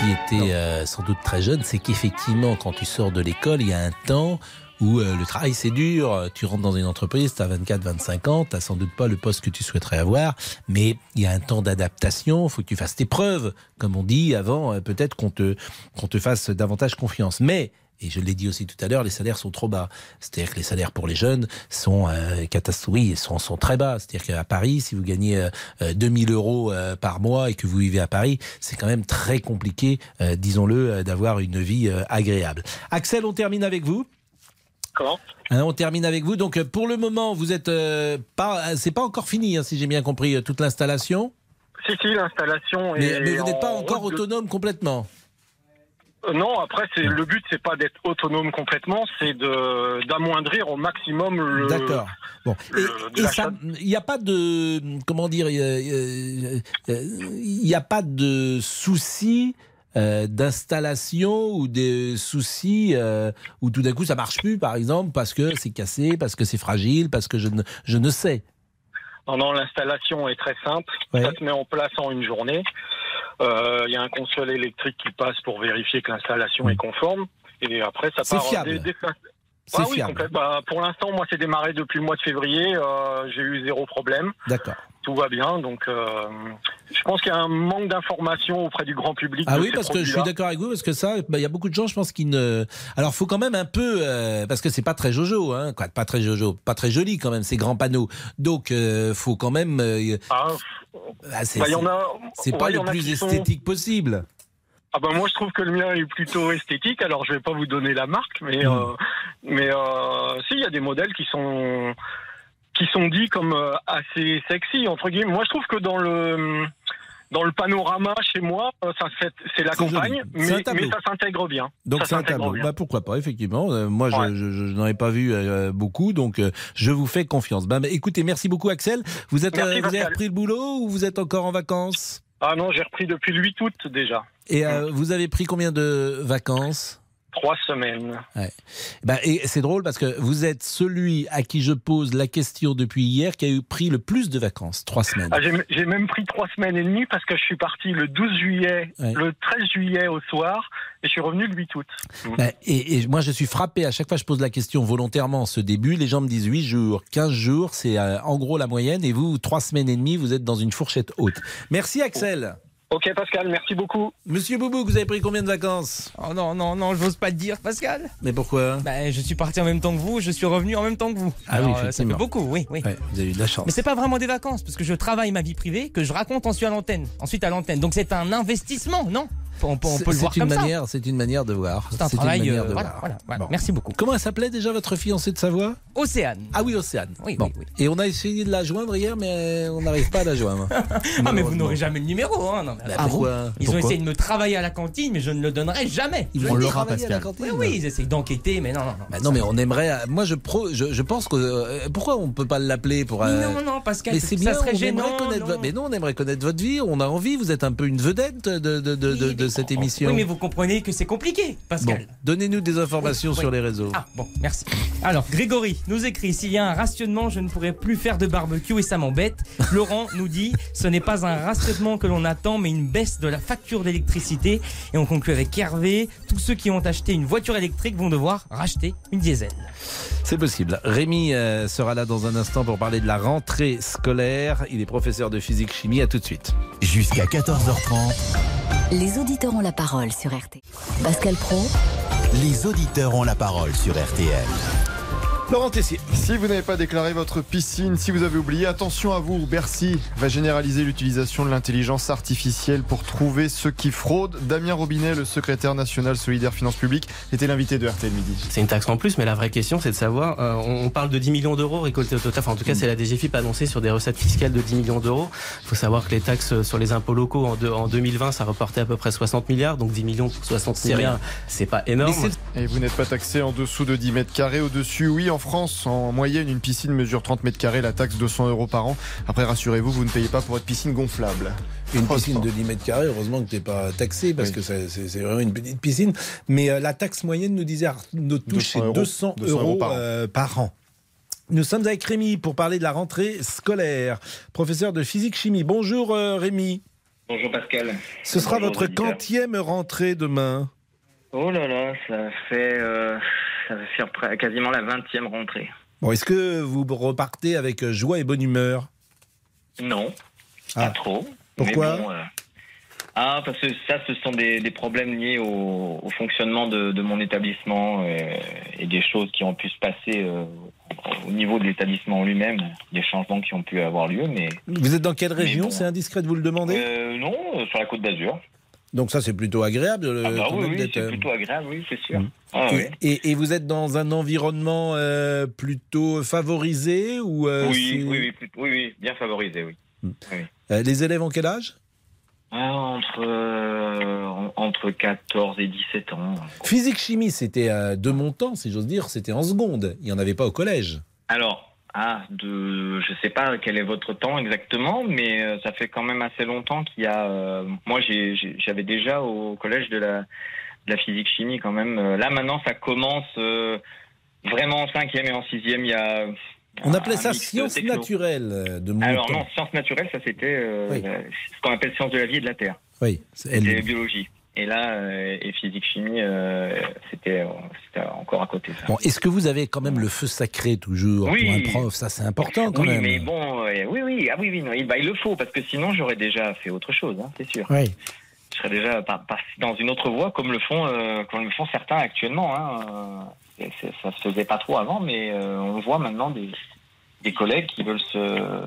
qui était euh, sans doute très jeune, c'est qu'effectivement, quand tu sors de l'école, il y a un temps où euh, le travail c'est dur, tu rentres dans une entreprise, tu as 24, 25 ans, tu sans doute pas le poste que tu souhaiterais avoir, mais il y a un temps d'adaptation, faut que tu fasses tes preuves, comme on dit avant, euh, peut-être qu'on te, qu'on te fasse davantage confiance. Mais et je l'ai dit aussi tout à l'heure, les salaires sont trop bas. C'est-à-dire que les salaires pour les jeunes sont euh, catastrophiques, sont, sont très bas. C'est-à-dire qu'à Paris, si vous gagnez euh, euh, 2000 euros euh, par mois et que vous vivez à Paris, c'est quand même très compliqué, euh, disons-le, euh, d'avoir une vie euh, agréable. Axel, on termine avec vous. Hein, on termine avec vous. Donc, euh, pour le moment, vous êtes euh, pas, euh, c'est pas encore fini, hein, si j'ai bien compris, toute l'installation. Si, si, l'installation Mais, est. mais vous n'êtes pas en encore de- autonome complètement. Euh, Non, après, c'est le but, c'est pas d'être autonome complètement, c'est de d'amoindrir au maximum le. D'accord. Bon. le- Et ça, il n'y a pas de, comment dire, il n'y a pas de souci euh, d'installation ou des soucis euh, où tout d'un coup ça marche plus, par exemple, parce que c'est cassé, parce que c'est fragile, parce que je ne, je ne sais. Non, non, l'installation est très simple. Ouais. Ça se met en place en une journée. Euh, Il y a un consul électrique qui passe pour vérifier que l'installation est conforme. Et après, ça part fiable. des- des- C'est Ah oui. Bah, pour l'instant, moi, c'est démarré depuis le mois de février. euh, J'ai eu zéro problème. D'accord. Tout va bien. Donc, euh, je pense qu'il y a un manque d'information auprès du grand public. Ah oui, parce que je suis d'accord avec vous, parce que ça, bah, il y a beaucoup de gens, je pense, qui ne. Alors, faut quand même un peu, euh, parce que c'est pas très jojo, hein, quoi, pas très jojo, pas très joli quand même ces grands panneaux. Donc, faut quand même. Ah, ah, c'est bah, il y en a- c'est ouais, pas le plus sont- esthétique possible. Ah bah moi je trouve que le mien est plutôt esthétique. Alors je vais pas vous donner la marque, mais Hmm. euh, mais euh, si il y a des modèles qui sont qui sont dits comme euh, assez sexy entre guillemets. Moi je trouve que dans le dans le panorama chez moi, c'est la campagne, mais, ça s'intègre bien. Donc Ça c'est un tableau. bien. Bah, pourquoi pas, effectivement. Euh, moi, je, je- je n'en ai pas vu euh, beaucoup, donc euh, je vous fais confiance. Bah, bah, écoutez, merci beaucoup, Axel. Vous êtes, Merci, vous avez repris le boulot ou vous êtes encore en vacances? Ah non, j'ai repris depuis le 8 août déjà. Et euh, vous avez pris combien de vacances? Trois semaines. Ouais. Bah, et c'est drôle parce que vous êtes celui à qui je pose la question depuis hier qui a eu pris le plus de vacances, trois semaines. Ah, j'ai même pris trois semaines et demie parce que je suis parti le 12 juillet, Ouais. le 13 juillet au soir et je suis revenu le 8 août. Et, et moi, je suis frappé. À chaque fois, je pose la question volontairement en ce début. Les gens me disent 8 jours, 15 jours. C'est euh, en gros la moyenne. Et vous, trois semaines et demie, vous êtes dans une fourchette haute. Merci, Axel. Ok, Pascal, merci beaucoup. Monsieur Boubou, vous avez pris combien de vacances Oh non, non, non, je n'ose pas te dire, Pascal. Mais pourquoi Ben, je suis parti en même temps que vous, je suis revenu en même temps que vous. Ah oui, Alors, euh, ça fait beaucoup, oui, oui. Ouais, vous avez eu de la chance. Mais c'est pas vraiment des vacances, parce que je travaille ma vie privée, que je raconte ensuite à l'antenne. Ensuite à l'antenne. Donc c'est un investissement, non? On peut, on C'est- peut le voir c'est une comme manière, C'est une manière de voir. C'est un une travail, manière euh, de voilà, voir. voilà, voilà. Bon. Merci beaucoup. Comment elle s'appelait déjà votre fiancée de Savoie? Ça. Océane. Ah oui, Océane. Oui, Bon. oui, Et on a essayé de la joindre hier, mais on n'arrive pas à la joindre. Ah, mais vous n'aurez jamais le numéro, hein. Non, mais Bah, pourquoi? Ils ont essayé de me travailler à la cantine, mais je ne le donnerai jamais. Ils vont l'aura, Travailler à la Pascal. cantine Oui, oui, ils essayent d'enquêter, mais non, non, non. Bah non, mais on aimerait. Moi, je, pro, je, je pense que. euh, pourquoi on peut pas l'appeler pour. Euh, non, non, Pascal, mais ça c'est bien. serait on gênant, connaître Mais non, on aimerait connaître votre vie. On a envie. Vous êtes un peu une vedette de, de, cette émission. Oui, mais vous comprenez que c'est compliqué, Bon, Pascal. donnez-nous des informations Oui, sur les réseaux. Ah, bon, merci. Alors, Grégory nous écrit S'il y a un rationnement, je ne pourrai plus faire de barbecue et ça m'embête. Laurent nous dit Ce n'est pas un rationnement que l'on attend, mais une baisse de la facture d'électricité. Et on conclut avec Hervé Tous ceux qui ont acheté une voiture électrique vont devoir racheter une diesel. C'est possible. Rémi euh, sera là dans un instant pour parler de la rentrée scolaire. Il est professeur de physique-chimie. À tout de suite. Jusqu'à 14h30, Les auditeurs ont la parole sur RT. Pascal Pro, les auditeurs ont la parole sur RTL. Laurent Tessier. Si vous n'avez pas déclaré votre piscine, si vous avez oublié, attention à vous, Bercy va généraliser l'utilisation de l'intelligence artificielle pour trouver ceux qui fraudent. Damien Robinet, le secrétaire national solidaire finances publiques, était l'invité de RTL Midi. C'est une taxe en plus, mais la vraie question, c'est de savoir, euh, on parle de 10 millions d'euros récoltés au total, enfin en tout cas c'est la DGFIP annoncée sur des recettes fiscales de 10 millions d'euros. Il faut savoir que les taxes sur les impôts locaux en, deux- en 2020, ça reportait à peu près 60 milliards, donc 10 millions pour 60 C'est milliards, rien. c'est pas énorme. Et vous n'êtes pas taxé en dessous de 10 mètres carrés. Au-dessus, oui, en France, en moyenne, une piscine mesure 30 mètres carrés, la taxe 200 euros par an. Après, rassurez-vous, vous ne payez pas pour votre piscine gonflable. Une piscine de 10 mètres carrés, heureusement que tu n'es pas taxé parce que c'est vraiment une petite piscine. Mais euh, la taxe moyenne nous disait Arnaud Touche, 200 c'est euros. 200 200 euros, euros par an. euh, par an. Nous sommes avec Rémi pour parler de la rentrée scolaire. Professeur de physique-chimie. Bonjour euh, Rémi. Bonjour Pascal. Ce sera Bonjour, votre quantième rentrée demain. Oh là là, ça fait, euh, ça va faire quasiment la 20e rentrée. Bon, est-ce que vous repartez avec euh, joie et bonne humeur? Non, Ah. pas trop. Pourquoi? Bon, euh, Ah, parce que ça, ce sont des, des problèmes liés au, au fonctionnement de, de mon établissement euh, et des choses qui ont pu se passer euh, au niveau de l'établissement lui-même, des changements qui ont pu avoir lieu, mais Vous êtes dans quelle région? bon. C'est indiscret de vous le demander? Euh, non, sur la Côte d'Azur. Donc ça, c'est plutôt agréable. euh, Ah bah oui, c'est euh, plutôt agréable, oui, c'est sûr. Mhm. Ah, et, oui. et- et vous êtes dans un environnement euh, plutôt favorisé ou euh, oui, oui, oui, plutôt- oui, oui, bien favorisé, oui. Euh, les élèves ont quel âge? Ah, entre, euh, en- entre 14 et 17 ans. Physique chimie, c'était euh, de mon temps, si j'ose dire, c'était en seconde. Il n'y en avait pas au collège. Alors, ah, de, je sais pas quel est votre temps exactement, mais euh, ça fait quand même assez longtemps qu'il y a. euh, moi, j'avais déjà au collège de la, de la physique chimie quand même. Euh, Là, maintenant, ça commence euh, vraiment en cinquième et en sixième. Il y a. On un- appelait ça sciences naturelles de mon Alors temps. non, sciences naturelles, ça c'était euh, Oui. ce qu'on appelle sciences de la vie et de la terre. Oui, c'est biologie. Et là, euh, et physique-chimie, euh, c'était c'était encore à côté. ça. Bon, est-ce que vous avez quand même le feu sacré toujours Oui. pour un prof? Ça, c'est important quand oui, même. mais bon, euh, oui, oui, ah oui, oui, non, il, bah, il le faut parce que sinon j'aurais déjà fait autre chose, hein, c'est sûr. Oui. Je serais déjà dans une autre voie comme le font, euh, comme le font certains actuellement. Hein. Euh, et ça se faisait pas trop avant, mais euh, on voit maintenant des, des collègues qui veulent se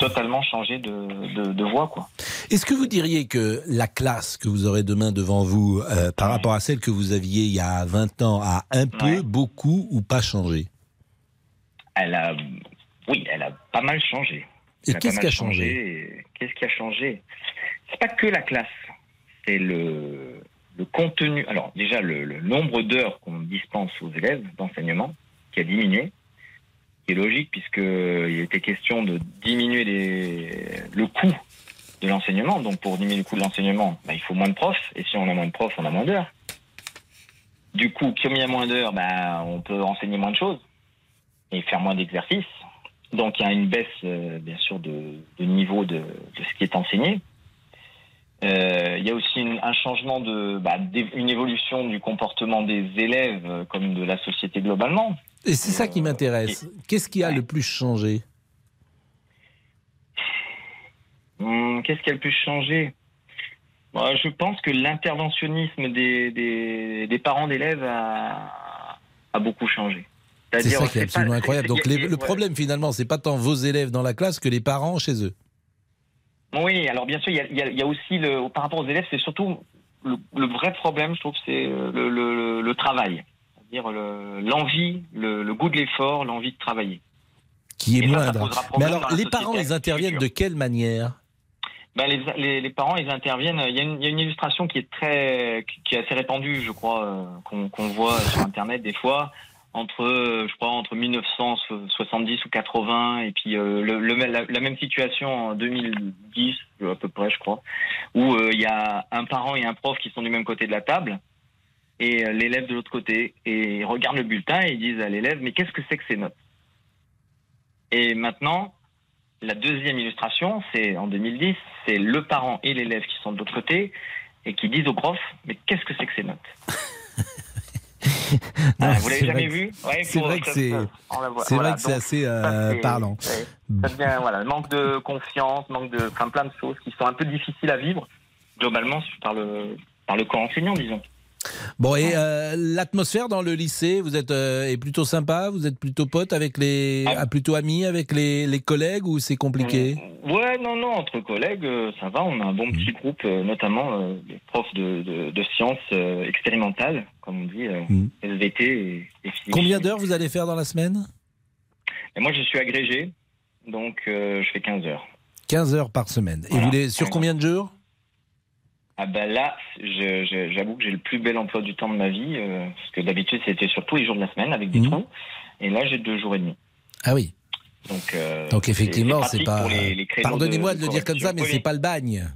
totalement changer de, de, de voie, quoi. Est-ce que vous diriez que la classe que vous aurez demain devant vous, euh, par rapport à celle que vous aviez il y a 20 ans, a un peu, beaucoup ou pas changé? Elle a, oui, elle a pas mal changé. Et qu'est-ce qui a changé? Qu'est-ce qui a changé? C'est pas que la classe, c'est le, le contenu. Alors déjà le, le nombre d'heures qu'on dispense aux élèves d'enseignement qui a diminué, est logique puisque il était question de diminuer le coût de l'enseignement. Donc pour diminuer le coût de l'enseignement, bah, il faut moins de profs. Et si on a moins de profs, on a moins d'heures. Du coup, comme il y a moins d'heures, bah, on peut enseigner moins de choses et faire moins d'exercices. Donc il y a une baisse, euh, bien sûr, de, niveau de, ce qui est enseigné. Euh, il y a aussi un changement de, bah, une évolution du comportement des élèves euh, comme de la société globalement. Et c'est ça qui m'intéresse. Qu'est-ce qui a le plus changé? Qu'est-ce qui a le plus changé? Je pense que l'interventionnisme des, des, des parents d'élèves a, a beaucoup changé. C'est ça qui est absolument pas- incroyable. Donc les- le ouais. problème finalement, c'est pas tant vos élèves dans la classe que les parents chez eux. Oui, alors bien sûr, il y a, y y aussi, le, par rapport aux élèves, c'est surtout le, le vrai problème, je trouve, c'est le, le- le travail. C'est-à-dire le- l'envie, le, le goût de l'effort, l'envie de travailler. Qui est Et ça, ça moindre. Mais alors, les parents, ils interviennent de quelle manière Ben, les, les, les parents, ils interviennent. Il y, a une, il y a une illustration qui est très, qui est assez répandue, je crois, euh, qu'on voit sur Internet des fois, entre, je crois, entre 1970 ou 80, et puis euh, le, le- la, la même situation en 2010 à peu près, je crois, où euh, il y a un parent et un prof qui sont du même côté de la table, et euh, l'élève de l'autre côté, et ils regardent le bulletin et ils disent à l'élève, mais qu'est-ce que c'est que ces notes? Et maintenant, la deuxième illustration, c'est en 2010, c'est le parent et l'élève qui sont de l'autre côté et qui disent au prof Mais qu'est-ce que c'est que ces notes? Ah, Vous l'avez jamais vu? Ouais, c'est vrai que c'est- Voilà, assez, euh, parlant. Ça devient, voilà, manque de confiance, manque de, enfin, plein de choses qui sont un peu difficiles à vivre globalement par le par le corps enseignant, disons. Bon, et euh, l'atmosphère dans le lycée, vous êtes euh, est plutôt sympa Vous êtes plutôt pote avec les, ah, plutôt ami avec les, les collègues ou c'est compliqué? Ouais, non, non, entre collègues, euh, ça va. On a un bon Mmh. petit groupe, notamment euh, des profs de, de, de sciences euh, expérimentales, comme on dit, euh, SVT et, et physique. Mmh. Combien d'heures vous allez faire dans la semaine? Et moi, je suis agrégé, donc euh, je fais 15 heures. 15 heures par semaine. Et vous les, sur combien de jours? Ah ben là, j'avoue que j'ai le plus bel emploi du temps de ma vie, euh, parce que d'habitude, c'était sur tous les jours de la semaine avec des Mmh. trous. Et là, j'ai deux jours et demi. Ah oui. Donc, euh, Donc effectivement, c'est pas. Pardonnez-moi de, le dire comme ça, mais c'est pas le bagne.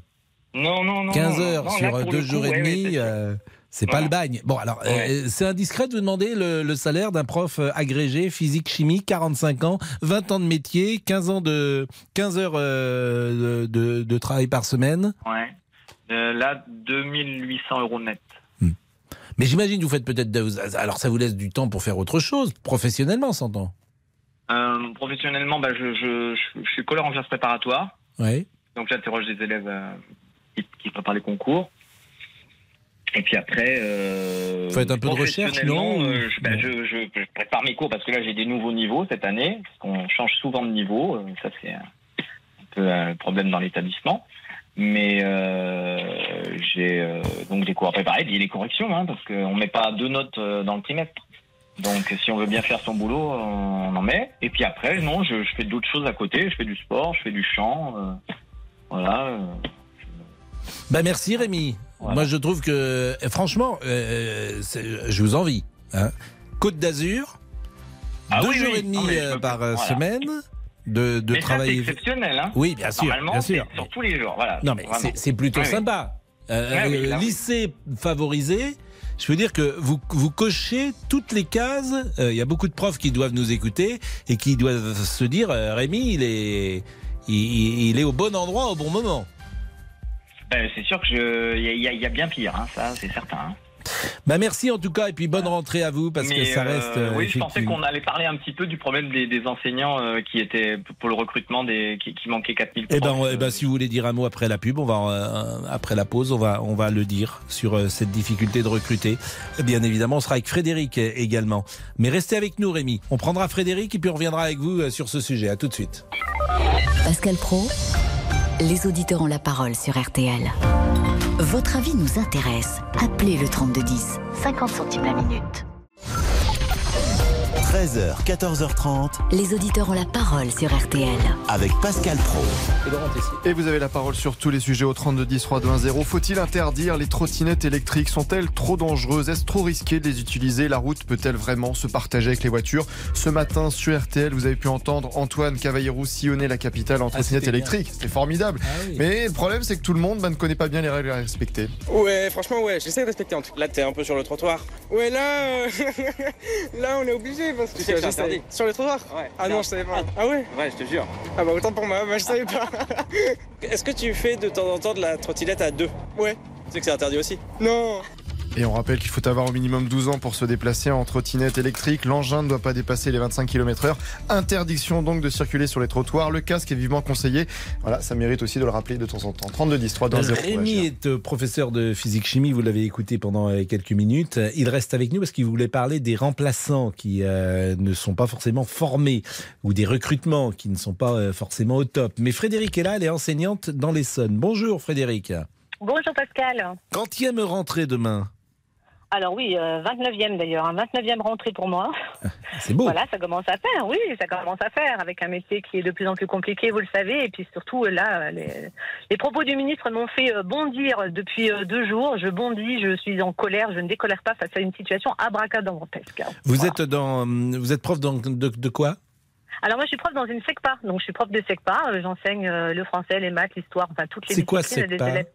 Non, non, non. 15 non, heures non, sur deux jours coup, et ouais, ouais, demi, c'est- euh, c'est pas le bagne. Bon, alors, c'est indiscret de vous demander le, le salaire d'un prof agrégé, physique, chimie, 45 ans, 20 ans de métier, 15 ans de 15 heures de, de- de travail par semaine. Ouais. Euh, là, 2800 euros net. Mais j'imagine que vous faites peut-être. de- Alors, ça vous laisse du temps pour faire autre chose, professionnellement, s'entend. Euh, professionnellement, bah, je, je, je, je suis colleur en classe préparatoire. Oui. Donc j'interroge des élèves euh, qui, qui préparent les concours. Et puis après. Euh, Faites un peu de recherche, non je, bah, je, prépare mes cours parce que là j'ai des nouveaux niveaux cette année. Parce qu'on change souvent de niveau. ça c'est un, un peu un problème dans l'établissement. Mais euh, j'ai euh, donc des cours à préparer, et les corrections, hein, parce qu'on met pas deux notes euh, dans le trimestre. Donc si on veut bien faire son boulot, on en met. Et puis après, non, je, je fais d'autres choses à côté. Je fais du sport, je fais du chant. euh, voilà. euh. Bah merci Rémi. Moi je trouve que franchement, euh, je vous envie. hein. Côte d'Azur, Ah deux oui, jours oui. et demi Non, je par voilà. semaine de, de Mais travailler. c'est exceptionnel. Hein. Oui, bien sûr, Normalement, bien sûr. c'est sur tous les jours. Voilà. Non mais c'est- plutôt Oui, oui. sympa. Euh, oui, euh, lycée favorisé. Je veux dire que vous, vous cochez toutes les cases. Euh, Il y a beaucoup de profs qui doivent nous écouter et qui doivent se dire euh, Rémi, il est, il, il est au bon endroit au bon moment. Ben, c'est sûr que je, il y, y a bien pire, hein, ça, c'est certain. hein. Bah merci en tout cas et puis bonne rentrée à vous parce que ça reste. euh, oui, je pensais qu'on allait parler un petit peu du problème des, des enseignants euh, qui étaient pour le recrutement des qui, qui manquaient 4000 Eh ben, eh ben, si vous voulez dire un mot après la pub, on va euh, après la pause, on va on va le dire sur euh, cette difficulté de recruter. Bien évidemment, on sera avec Frédéric également. Mais restez avec nous, Rémi. On prendra Frédéric et puis on reviendra avec vous sur ce sujet. À tout de suite. Pascal Pro, les auditeurs ont la parole sur RTL. Votre avis nous intéresse. Appelez le 3210, 50 centimes la minute. 13h, 14h30 Les auditeurs ont la parole sur RTL. avec Pascal Pro. Et vous avez la parole sur tous les sujets au 32 10 3 2 1 0. Faut-il interdire les trottinettes électriques? Sont-elles trop dangereuses? Est-ce trop risqué de les utiliser? La route peut-elle vraiment se partager avec les voitures? Ce matin sur RTL, vous avez pu entendre Antoine Cavallero sillonner la capitale en trottinette c'était bien. électrique. C'était formidable. oui. Mais le problème, c'est que tout le monde bah, ne connaît pas bien les règles à respecter. Ouais, franchement, ouais, j'essaie de respecter. En tout cas, là, t'es un peu sur le trottoir. Ouais, là, euh, là, on est obligé parce Tu sais que c'est interdit. Sur le trottoir Ouais. Ah non, je savais pas. Ah ouais Ouais, je te jure. Ah bah autant pour moi, bah, je savais pas. Est-ce que tu fais de temps en temps de la trottinette à deux? Ouais. Tu sais que c'est interdit aussi? Non. Et on rappelle qu'il faut avoir au minimum 12 ans pour se déplacer en trottinette électrique. L'engin ne doit pas dépasser les 25 km heure. Interdiction donc de circuler sur les trottoirs. Le casque est vivement conseillé. Voilà, ça mérite aussi de le rappeler de temps en temps. 32 10 3 2 1 0. Rémi est euh, professeur de physique-chimie, vous l'avez écouté pendant euh, quelques minutes. Il reste avec nous parce qu'il voulait parler des remplaçants qui euh, ne sont pas forcément formés ou des recrutements qui ne sont pas euh, forcément au top. Mais Frédéric est là, elle est enseignante dans l'Essonne. Bonjour Frédéric. Bonjour Pascal. Quand il me rentrer demain Alors oui, euh, 29e d'ailleurs, un 29e rentrée pour moi. C'est beau. Voilà, ça commence à faire, oui, ça commence à faire avec un métier qui est de plus en plus compliqué, vous le savez. Et puis surtout, euh, là, les, les propos du ministre m'ont fait euh, bondir depuis euh, deux jours. Je bondis, je suis en colère, je ne décolère pas face à une situation abracadabrantesque. Vous êtes dans, euh, vous êtes prof dans- de, de quoi? Alors moi, je suis prof dans une SECPA, donc je suis prof de SECPA. euh, J'enseigne euh, le français, les maths, l'histoire, enfin toutes les C'est quoi, SECPA élèves.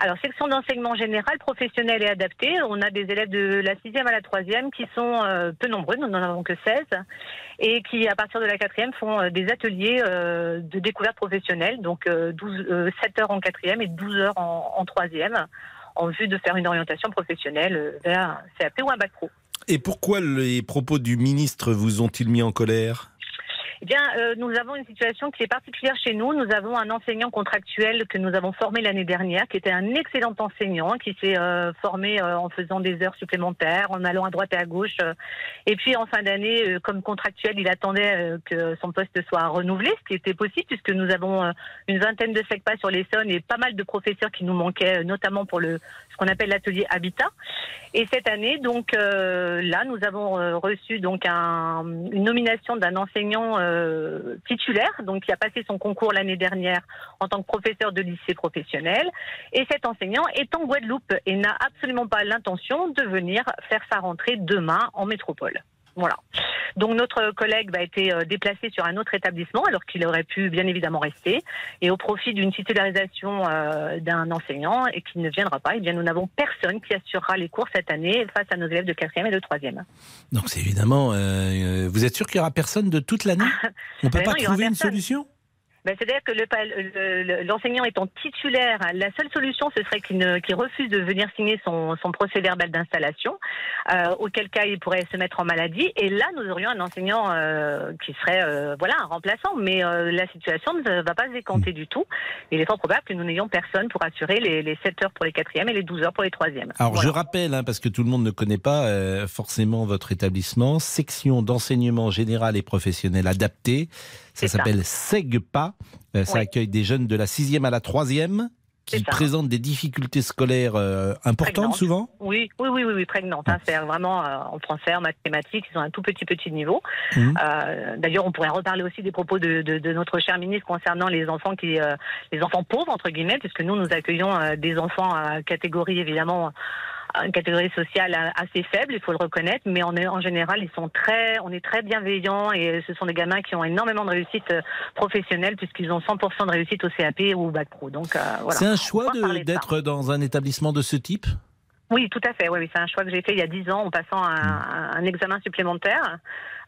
Alors, section d'enseignement général, professionnel et adapté. On a des élèves de la sixième à la troisième qui sont euh, peu nombreux, nous n'en avons que 16, et qui, à partir de la quatrième, font euh, des ateliers euh, de découverte professionnelle, donc euh, 12, euh, 7 heures en quatrième et 12 heures en, en troisième, en vue de faire une orientation professionnelle vers un CAP ou un bac pro. Et pourquoi les propos du ministre vous ont-ils mis en colère? Eh bien, euh, nous avons une situation qui est particulière chez nous. Nous avons un enseignant contractuel que nous avons formé l'année dernière, qui était un excellent enseignant, qui s'est euh, formé euh, en faisant des heures supplémentaires, en allant à droite et à gauche. euh. et puis, en fin d'année, euh, comme contractuel, il attendait euh, que son poste soit renouvelé, ce qui était possible, puisque nous avons une vingtaine de SECPA sur l'Essonne et pas mal de professeurs qui nous manquaient, notamment pour le qu'on appelle l'atelier Habitat. Et cette année, donc euh, là, nous avons euh, reçu donc un- une nomination d'un enseignant euh, titulaire, donc qui a passé son concours l'année dernière en tant que professeur de lycée professionnel. Et cet enseignant est en Guadeloupe et n'a absolument pas l'intention de venir faire sa rentrée demain en métropole. Voilà. Donc notre collègue va été euh, déplacé sur un autre établissement alors qu'il aurait pu bien évidemment rester et au profit d'une titularisation euh, d'un enseignant et qui ne viendra pas, eh bien nous n'avons personne qui assurera les cours cette année face à nos élèves de quatrième et de troisième. Donc c'est évidemment. euh, vous êtes sûr qu'il y aura personne de toute l'année? On peut Mais pas non, trouver une personne. solution? Ben, C'est-à-dire que le- le- l'enseignant étant titulaire, la seule solution, ce serait qu'il refuse de venir signer son, son procès verbal d'installation, euh, auquel cas il pourrait se mettre en maladie. Et là, nous aurions un enseignant euh, qui serait euh, voilà un remplaçant. Mais la situation ne va pas se décanter du tout. Il est fort probable que nous n'ayons personne pour assurer les, les 7 heures pour les quatrièmes et les 12 heures pour les troisièmes. Alors Voilà. je rappelle, hein, parce que tout le monde ne connaît pas forcément votre établissement, section d'enseignement général et professionnel adapté. Ça s'appelle SEGPA. Euh, ça Oui. accueille des jeunes de la sixième à la troisième qui C'est ça. présentent des difficultés scolaires euh, importantes Prégnante. souvent. Oui, oui, oui, oui, oui prégnante. Hein, c'est vraiment euh, en français, en mathématiques, ils ont un tout petit petit niveau. Mhm. Euh, D'ailleurs, on pourrait reparler aussi des propos de, de- de notre cher ministre concernant les enfants qui, euh, les enfants pauvres entre guillemets, puisque nous nous accueillons euh, des enfants à catégorie évidemment une catégorie sociale assez faible, il faut le reconnaître, mais on est, en général, ils sont très, on est très bienveillants et ce sont des gamins qui ont énormément de réussite euh, professionnelle puisqu'ils ont 100% de réussite au CAP ou au bac pro. Donc euh, voilà. C'est un choix d'être dans un établissement de ce type? Oui, tout à fait. Oui, oui, c'est un choix que j'ai fait il y a 10 ans en passant un, un examen supplémentaire.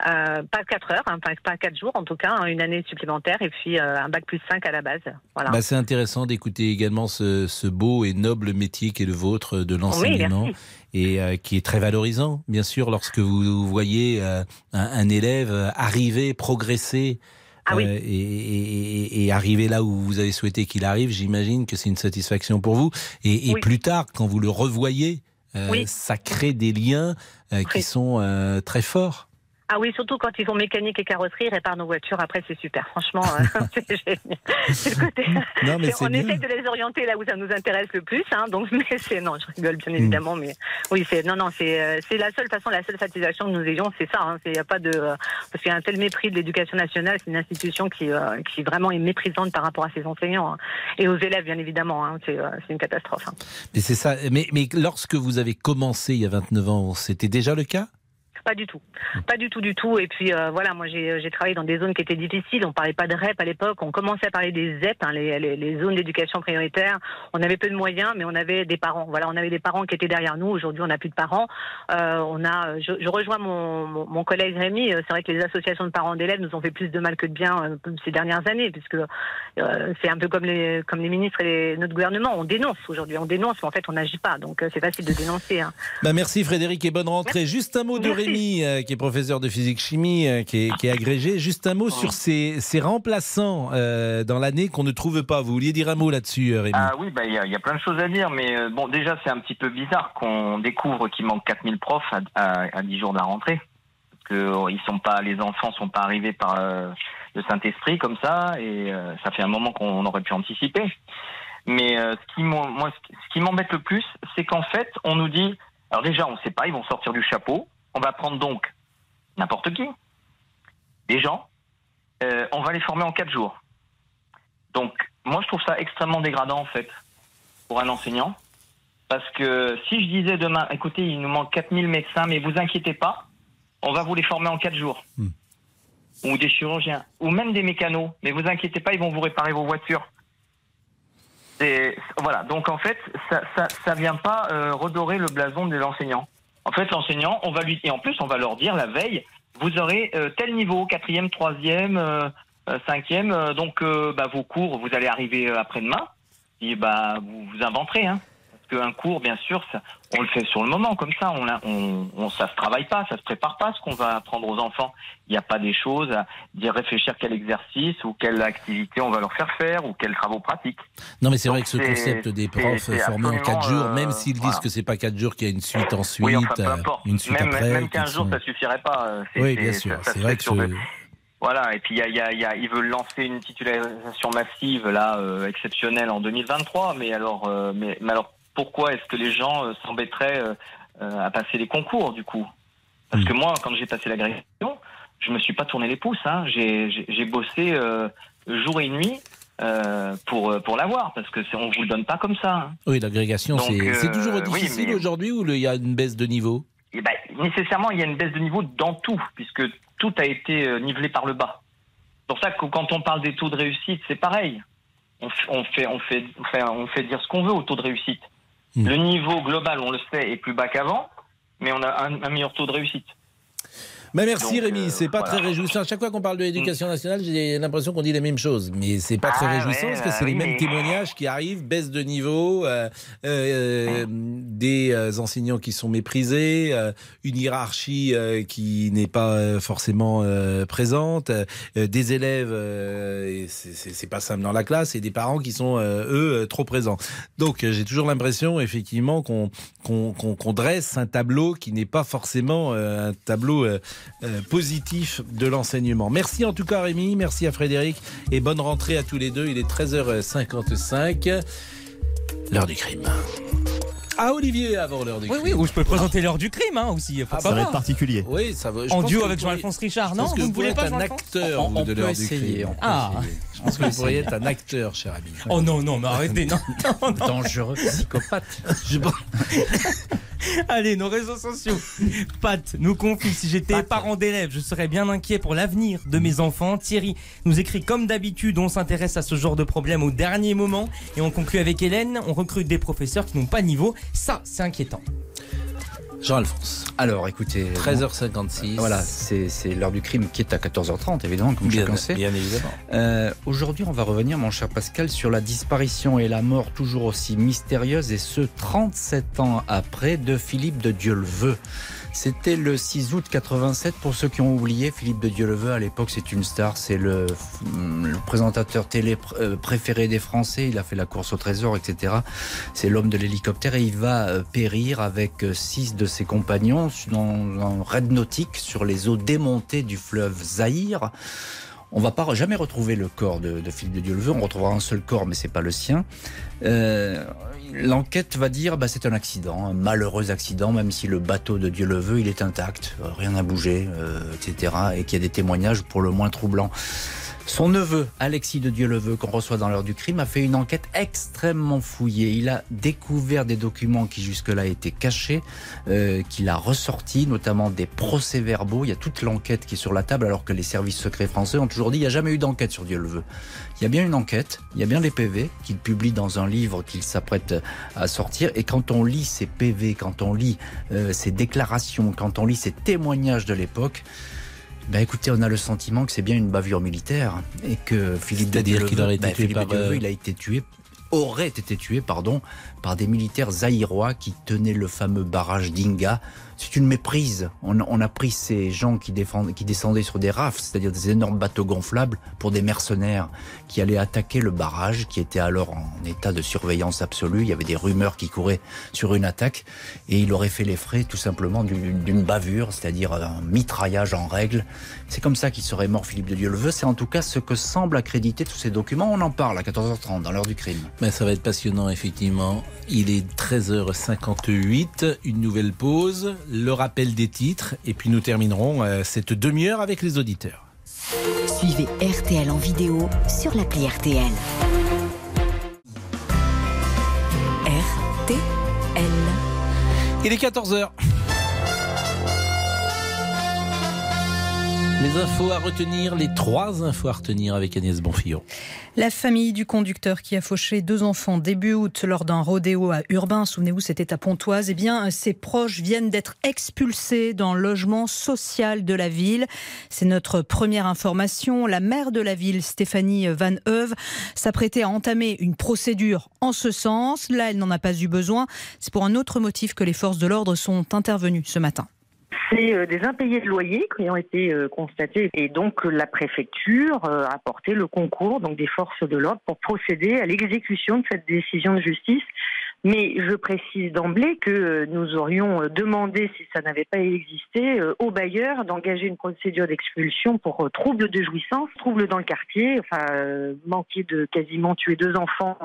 Euh, pas 4 heures, hein, pas, pas 4 jours en tout cas, hein, une année supplémentaire et puis euh, un bac plus 5 à la base. Voilà. Bah, c'est intéressant d'écouter également ce, ce beau et noble métier qui est le vôtre de l'enseignement et euh, qui est très valorisant, bien sûr, lorsque vous voyez un, un élève arriver, progresser. Ah oui. euh, et, et- et- et arriver là où vous avez souhaité qu'il arrive, j'imagine que c'est une satisfaction pour vous. Et, et Oui. plus tard, quand vous le revoyez, euh, Oui. ça crée des liens euh, qui sont très forts. Ah oui, surtout quand ils font mécanique et carrosserie, ils réparent nos voitures. Après, c'est super. Franchement, euh, c'est génial. C'est le côté. Non, mais on essaie de les orienter là où ça nous intéresse le plus. Hein, donc, mais c'est non, je rigole bien évidemment, mais oui, c'est non, non, c'est euh, c'est la seule façon, la seule satisfaction que nous ayons, c'est ça. Hein, c'est y a pas de euh, parce qu'il y a un tel mépris de l'éducation nationale. C'est une institution qui qui vraiment est méprisante par rapport à ses enseignants hein, et aux élèves, bien évidemment. Hein, c'est c'est une catastrophe. hein. Mais c'est ça. Mais, mais lorsque vous avez commencé il y a 29 ans, c'était déjà le cas? Pas du tout. Pas du tout, du tout. Et puis euh, voilà, moi j'ai travaillé dans des zones qui étaient difficiles. On parlait pas de REP à l'époque. On commençait à parler des ZEP, hein, les, les, les zones d'éducation prioritaire. On avait peu de moyens, mais on avait des parents. Voilà, on avait des parents qui étaient derrière nous. Aujourd'hui, on n'a plus de parents. Euh, on a. Je, je rejoins mon, mon, mon collègue Rémi. Euh, C'est vrai que les associations de parents d'élèves nous ont fait plus de mal que de bien euh, ces dernières années, puisque c'est un peu comme les comme les ministres et les- notre gouvernement. On dénonce aujourd'hui. On dénonce, mais en fait, on n'agit pas. Donc c'est facile de dénoncer. hein. Bah merci Frédéric et bonne rentrée. Juste un mot de Merci. Euh, qui est professeur de physique-chimie, euh, qui, est, agrégé. Juste un mot sur ces, remplaçants euh, dans l'année qu'on ne trouve pas. Vous vouliez dire un mot là-dessus, Rémi Ah oui, bah il y, a- plein de choses à dire, mais bon, déjà c'est un petit peu bizarre qu'on découvre qu'il manque 4000 profs à, à, à 10 jours de la rentrée, que ils sont pas, les enfants sont pas arrivés par le Saint-Esprit comme ça, et ça fait un moment qu'on aurait pu anticiper. Mais ce qui m'embête le plus, c'est qu'en fait, on nous dit, alors déjà, on ne sait pas, ils vont sortir du chapeau, on va prendre donc n'importe qui, des gens, euh, on va les former en quatre jours. Donc, moi, je trouve ça extrêmement dégradant, en fait, pour un enseignant. Parce que si je disais demain, écoutez, il nous manque 4000 médecins, mais vous inquiétez pas, on va vous les former en 4 jours. Ou des chirurgiens, ou même des mécanos, mais vous inquiétez pas, ils vont vous réparer vos voitures. Et voilà, donc en fait, ça, ça, ça vient pas euh, redorer le blason de l'enseignant. En fait, l'enseignant, on va lui, et en plus, on va leur dire la veille, vous aurez euh, tel niveau, quatrième, troisième, euh, euh, cinquième, donc bah, vos cours, vous allez arriver après-demain, et bah vous, vous inventerez, hein. Qu'un cours, bien sûr, ça, on le fait sur le moment, comme ça, on, on, on, ça se travaille pas, ça se prépare pas ce qu'on va apprendre aux enfants. Il n'y a pas des choses à dire réfléchir quel exercice ou quelle activité on va leur faire faire ou quels travaux pratiques. Non, mais c'est vrai que ce concept des profs formés en 4 absolument, jours, euh, même s'ils disent voilà. que c'est pas 4 jours, qu'il y a une suite ensuite, Oui, enfin, peu euh, importe. une suite même, après. même 15 qui jours, sont- ça suffirait pas. euh, Oui, bien ça- sûr. ça C'est vrai que sur ce- Voilà, et puis il y a, il y a- il y a- ils veulent lancer une titularisation massive là euh, exceptionnelle en 2023, mais alors, euh, mais, mais alors pourquoi est-ce que les gens euh, s'embêteraient euh, euh, à passer les concours du coup? Parce que moi, quand j'ai passé l'agrégation, je me suis pas tourné les pouces. Hein. J'ai bossé euh, jour et nuit euh, pour pour l'avoir, parce que on vous le donne pas comme ça. hein. Oui, l'agrégation, c'est euh, toujours oui, difficile mais- aujourd'hui ou il y a une baisse de niveau? Eh ben, nécessairement, il y a une baisse de niveau dans tout, puisque tout a été nivelé par le bas. C'est pour ça que quand on parle des taux de réussite, c'est pareil. On, f- on fait, on, fait, on, fait, on fait dire ce qu'on veut au taux de réussite. Le niveau global, on le sait, est plus bas qu'avant, mais on a un, un meilleur taux de réussite. Mais merci Donc, Rémi, euh, c'est pas voilà. très réjouissant. À chaque fois qu'on parle de l'éducation nationale, j'ai l'impression qu'on dit les mêmes choses. Mais c'est pas très Ah réjouissant ouais, parce que bah c'est les mêmes mais- témoignages qui arrivent, baisse de niveau, euh, euh, des euh, enseignants qui sont méprisés, euh, une hiérarchie euh, qui n'est pas euh, forcément euh, présente, euh, des élèves, euh, c'est- pas simple dans la classe, et des parents qui sont euh, eux euh, trop présents. Donc euh, j'ai toujours l'impression effectivement qu'on qu'on qu'on- qu'on dresse un tableau qui n'est pas forcément euh, un tableau euh, positif de l'enseignement. Merci en tout cas Rémi, merci à Frédéric et bonne rentrée à tous les deux. Il est 13h55, l'heure du crime. À Olivier avant l'heure du Oui, crime. oui, ou je peux présenter l'heure du crime hein, aussi. Faut Ah, pas ça va voir. être particulier. Oui, ça va. je En duo avec Jean-Alphonse Richard, non Vous ne voulez pas être un acteur On- vous, on de l'heure du essayer, crime. on peut Ah. essayer. Je pense que vous pourriez être un acteur, cher ami. Oh non, non, mais arrêtez, non. Dangereux psychopathe. Je, Allez, nos réseaux sociaux. Pat nous confie si j'étais parent d'élève, je serais bien inquiet pour l'avenir de mes enfants. Thierry nous écrit comme d'habitude, on s'intéresse à ce genre de problème au dernier moment et on conclut avec Hélène, on recrute des professeurs qui n'ont pas niveau. Ça, c'est inquiétant. Jean-Alphonse. Alors, écoutez. 13h56. Voilà, c'est c'est l'heure du crime qui est à 14h30, évidemment, comme Bien- chacun sait. bien évidemment. Euh, Aujourd'hui, on va revenir, mon cher Pascal, sur la disparition et la mort toujours aussi mystérieuse, et ce, 37 ans après, de Philippe de Dieu-le-Veut. C'était le 6 août 87. Pour ceux qui ont oublié, Philippe de Dieu-le-Veut, à l'époque, c'est une star. C'est le, le présentateur télé euh, préféré des Français. Il a fait la course au trésor, etc. C'est l'homme de l'hélicoptère et il va euh, périr avec euh, six de ses compagnons dans un raid nautique sur les eaux démontées du fleuve Zaïre. On va pas jamais retrouver le corps de, de Philippe de Dieu-le-Veut. On retrouvera un seul corps, mais c'est pas le sien. Euh, L'enquête va dire bah c'est un accident, un malheureux accident, même si le bateau de Dieu le veut, il est intact, rien n'a bougé, euh, etc. Et qu'il y a des témoignages pour le moins troublants. Son neveu, Alexis de Dieu-le-Veut, qu'on reçoit dans l'heure du crime, a fait une enquête extrêmement fouillée. Il a découvert des documents qui jusque-là étaient cachés, euh, qu'il a ressortis, notamment des procès-verbaux. Il y a toute l'enquête qui est sur la table, alors que les services secrets français ont toujours dit il n'y a jamais eu d'enquête sur Dieu-le-Veut. Il y a bien une enquête, il y a bien des PV qu'il publie dans un livre qu'il s'apprête à sortir. Et quand on lit ces PV, quand on lit euh, ces déclarations, quand on lit ces témoignages de l'époque, ben écoutez, on a le sentiment que c'est bien une bavure militaire et que Philippe de qu'il aurait été tué Philippe par, il a été tué aurait été tué pardon par des militaires zaïrois qui tenaient le fameux barrage d'Inga. C'est une méprise. On, a pris ces gens qui, descendaient sur des rafts, c'est-à-dire des énormes bateaux gonflables, pour des mercenaires qui allaient attaquer le barrage, qui était alors en état de surveillance absolue. Il y avait des rumeurs qui couraient sur une attaque, et il aurait fait les frais tout simplement d'une bavure, c'est-à-dire un mitraillage en règle. C'est comme ça qu'il serait mort Philippe de Dieu-le-Veut. C'est en tout cas ce que semble accréditer tous ces documents. On en parle à 14h30 dans l'heure du crime. Ben, ça va être passionnant, effectivement. Il est 13h58, une nouvelle pause, le rappel des titres, et puis nous terminerons euh, cette demi-heure avec les auditeurs. Suivez RTL en vidéo sur l'appli RTL. RTL. Il est 14h. Les infos à retenir, les trois infos à retenir avec Agnès Bonfillon. La famille du conducteur qui a fauché deux enfants début août lors d'un rodéo à Urbain, souvenez-vous, c'était à Pontoise, eh bien, ses proches viennent d'être expulsés dans le logement social de la ville. C'est notre première information. La maire de la ville, Stéphanie Van Heuve, s'apprêtait à entamer une procédure en ce sens. Là, elle n'en a pas eu besoin. C'est pour un autre motif que les forces de l'ordre sont intervenues ce matin. C'est euh, des impayés de loyer qui ont été euh, constatés et donc euh, la préfecture a apporté le concours donc des forces de l'ordre pour procéder à l'exécution de cette décision de justice. Mais je précise d'emblée que euh, nous aurions euh, demandé, si ça n'avait pas existé, euh, au bailleur d'engager une procédure d'expulsion pour trouble de jouissance, trouble dans le quartier, enfin manquer de quasiment tuer deux enfants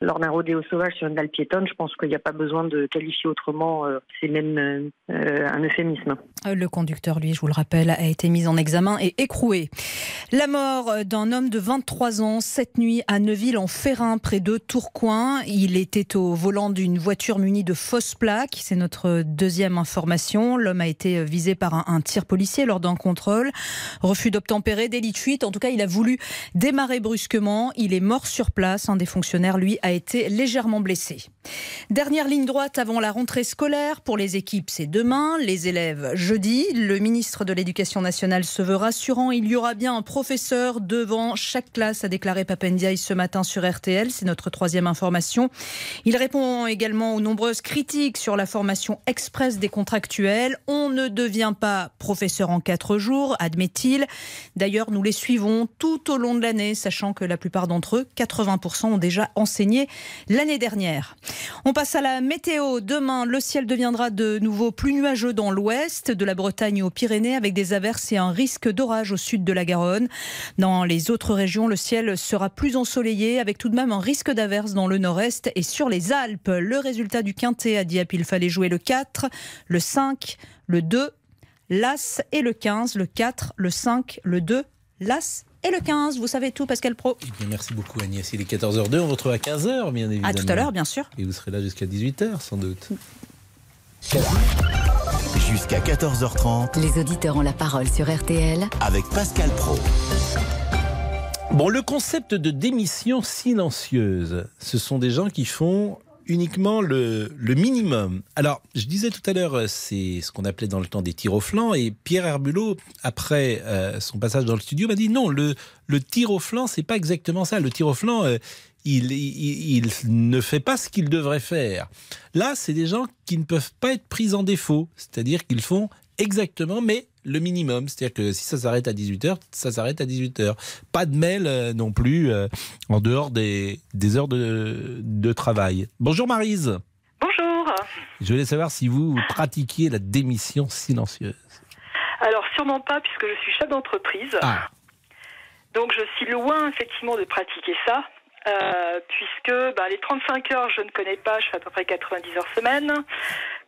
lors d'un rodéo sauvage sur une dalle piétonne. Je pense qu'il n'y a pas besoin de qualifier autrement. C'est même un euphémisme. Le conducteur, lui, je vous le rappelle, a été mis en examen et écroué. La mort d'un homme de 23 ans cette nuit à Neuville en Ferrin, près de Tourcoing. Il était au volant d'une voiture munie de fausses plaques. C'est notre deuxième information. L'homme a été visé par un, un tir policier lors d'un contrôle. Refus d'obtempérer, délit de fuite. En tout cas, il a voulu démarrer brusquement. Il est mort sur place. Un des fonctionnaires, lui, a été légèrement blessé. Dernière ligne droite avant la rentrée scolaire. Pour les équipes, c'est demain. Les élèves, jeudi. Le ministre de l'Éducation nationale se veut rassurant. Il y aura bien un professeur devant chaque classe, a déclaré Papendiaï ce matin sur RTL. C'est notre troisième information. Il répond également aux nombreuses critiques sur la formation express des contractuels. On ne devient pas professeur en quatre jours, admet-il. D'ailleurs, nous les suivons tout au long de l'année, sachant que la plupart d'entre eux, 80%, ont déjà enseigné l'année dernière. On passe à la météo. Demain, le ciel deviendra de nouveau plus nuageux dans l'ouest, de la Bretagne aux Pyrénées, avec des averses et un risque d'orage au sud de la Garonne. Dans les autres régions, le ciel sera plus ensoleillé, avec tout de même un risque d'averse dans le nord-est et sur les Alpes. Le résultat du quintet a dit il fallait jouer le 4, le 5, le 2, l'As et le 15, le 4, le 5, le 2, l'As et le 15. Vous savez tout, Pascal Pro. Eh bien, merci beaucoup Agnès. Il est 14h02, on vous retrouve à 15h bien évidemment. À tout à l'heure, bien sûr. Et vous serez là jusqu'à 18h sans doute. Jusqu'à 14h30 Les auditeurs ont la parole sur RTL avec Pascal Pro. Bon, le concept de démission silencieuse, ce sont des gens qui font uniquement le, minimum. Alors, je disais tout à l'heure, euh, c'est ce qu'on appelait dans le temps des tirs au flanc, et Pierre Herbulot, après euh, son passage dans le studio, m'a dit non, le, le tir au flanc, c'est pas exactement ça. Le tir au flanc, euh, il ne fait pas ce qu'il devrait faire. Là, c'est des gens qui ne peuvent pas être pris en défaut, c'est-à-dire qu'ils font exactement, mais le minimum. C'est-à-dire que si ça s'arrête à 18h, ça s'arrête à 18h. Pas de mail euh, non plus euh, en dehors des, des heures de, de travail. Bonjour Marise. Bonjour. Je voulais savoir si vous pratiquiez la démission silencieuse. Alors sûrement pas puisque je suis chef d'entreprise. Ah. Donc je suis loin effectivement de pratiquer ça. euh, puisque bah, les 35 heures, je ne connais pas, je fais à peu près 90 heures semaine.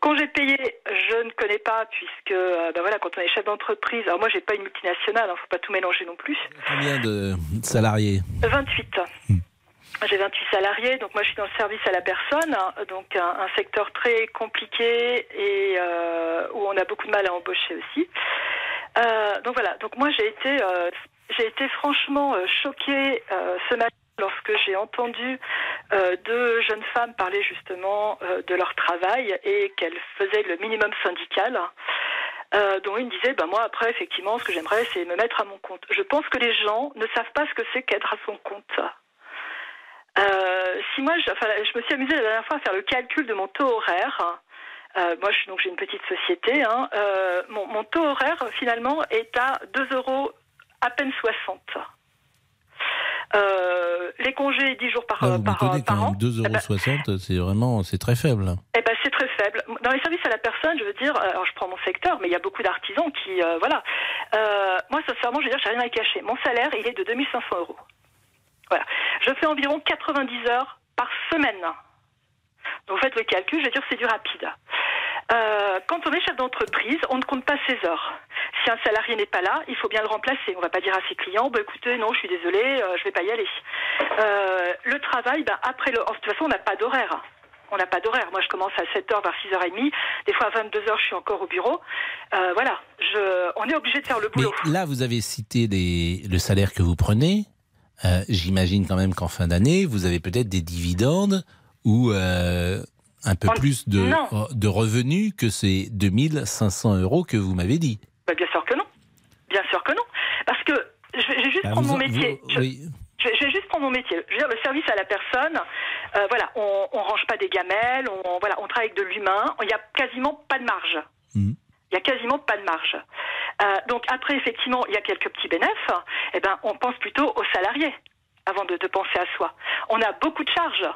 Congé payé, je ne connais pas, puisque bah, voilà, quand on est chef d'entreprise, alors moi j'ai pas une multinationale, il faut pas tout mélanger non plus. Combien de salariés? 28. J'ai 28 salariés, donc moi je suis dans le service à la personne, hein, donc un, un secteur très compliqué et euh, où on a beaucoup de mal à embaucher aussi. Euh, donc voilà, donc moi j'ai été, euh, j'ai été franchement choquée ce matin lorsque j'ai entendu euh, deux jeunes femmes parler justement euh, de leur travail et qu'elles faisaient le minimum syndical. Euh, dont une disait, bah moi après effectivement ce que j'aimerais c'est me mettre à mon compte. Je pense que les gens ne savent pas ce que c'est qu'être à son compte. Si moi, je, je me suis amusée la dernière fois à faire le calcul de mon taux horaire. Moi, donc j'ai une petite société. Hein, mon, mon taux horaire finalement est à 2 euros à peine 60. Euh, les congés 10 jours par, Ah, vous par, par quand an. même, 2,60€, c'est vraiment, c'est très faible. Eh ben, c'est très faible. Dans les services à la personne, je veux dire, euh, alors je prends mon secteur, mais il y a beaucoup d'artisans qui, euh, voilà. Euh, moi, sincèrement, je veux dire, j'ai rien à cacher. Mon salaire, il est de 2500 euros. Voilà. Je fais environ 90 heures par semaine. Donc, vous faites le calcul, je veux dire, c'est du rapide. Euh, quand on est chef d'entreprise, on ne compte pas ses heures. Si un salarié n'est pas là, il faut bien le remplacer. On ne va pas dire à ses clients, bah, écoutez, non, je suis désolé, euh, je vais pas y aller. Euh, le travail, bah, après de toute façon, on n'a pas d'horaire. On n'a pas d'horaire. Moi, je commence à 7h, vers 6h30. Des fois, à 22h, je suis encore au bureau. Voilà. On est obligé de faire le boulot. là, vous avez cité le salaire que vous prenez. J'imagine quand même qu'en fin d'année, vous avez peut-être des dividendes ou un peu On- plus de, non. de revenus que ces 2500 euros que vous m'avez dit. Bah, bien sûr que non. Bien sûr que non. Parce que je vais, juste Bah, prendre mon métier. vous- Je- oui. Je vais, je vais juste prendre mon métier. Je veux dire, le service à la personne, euh, voilà, on, on range pas des gamelles, on, voilà, on travaille avec de l'humain. Il n'y a quasiment pas de marge. Mhm. Il y a quasiment pas de marge. Euh, donc après, effectivement, il y a quelques petits bénéfices. Eh ben, on pense plutôt aux salariés avant de, de penser à soi. On a beaucoup de charges.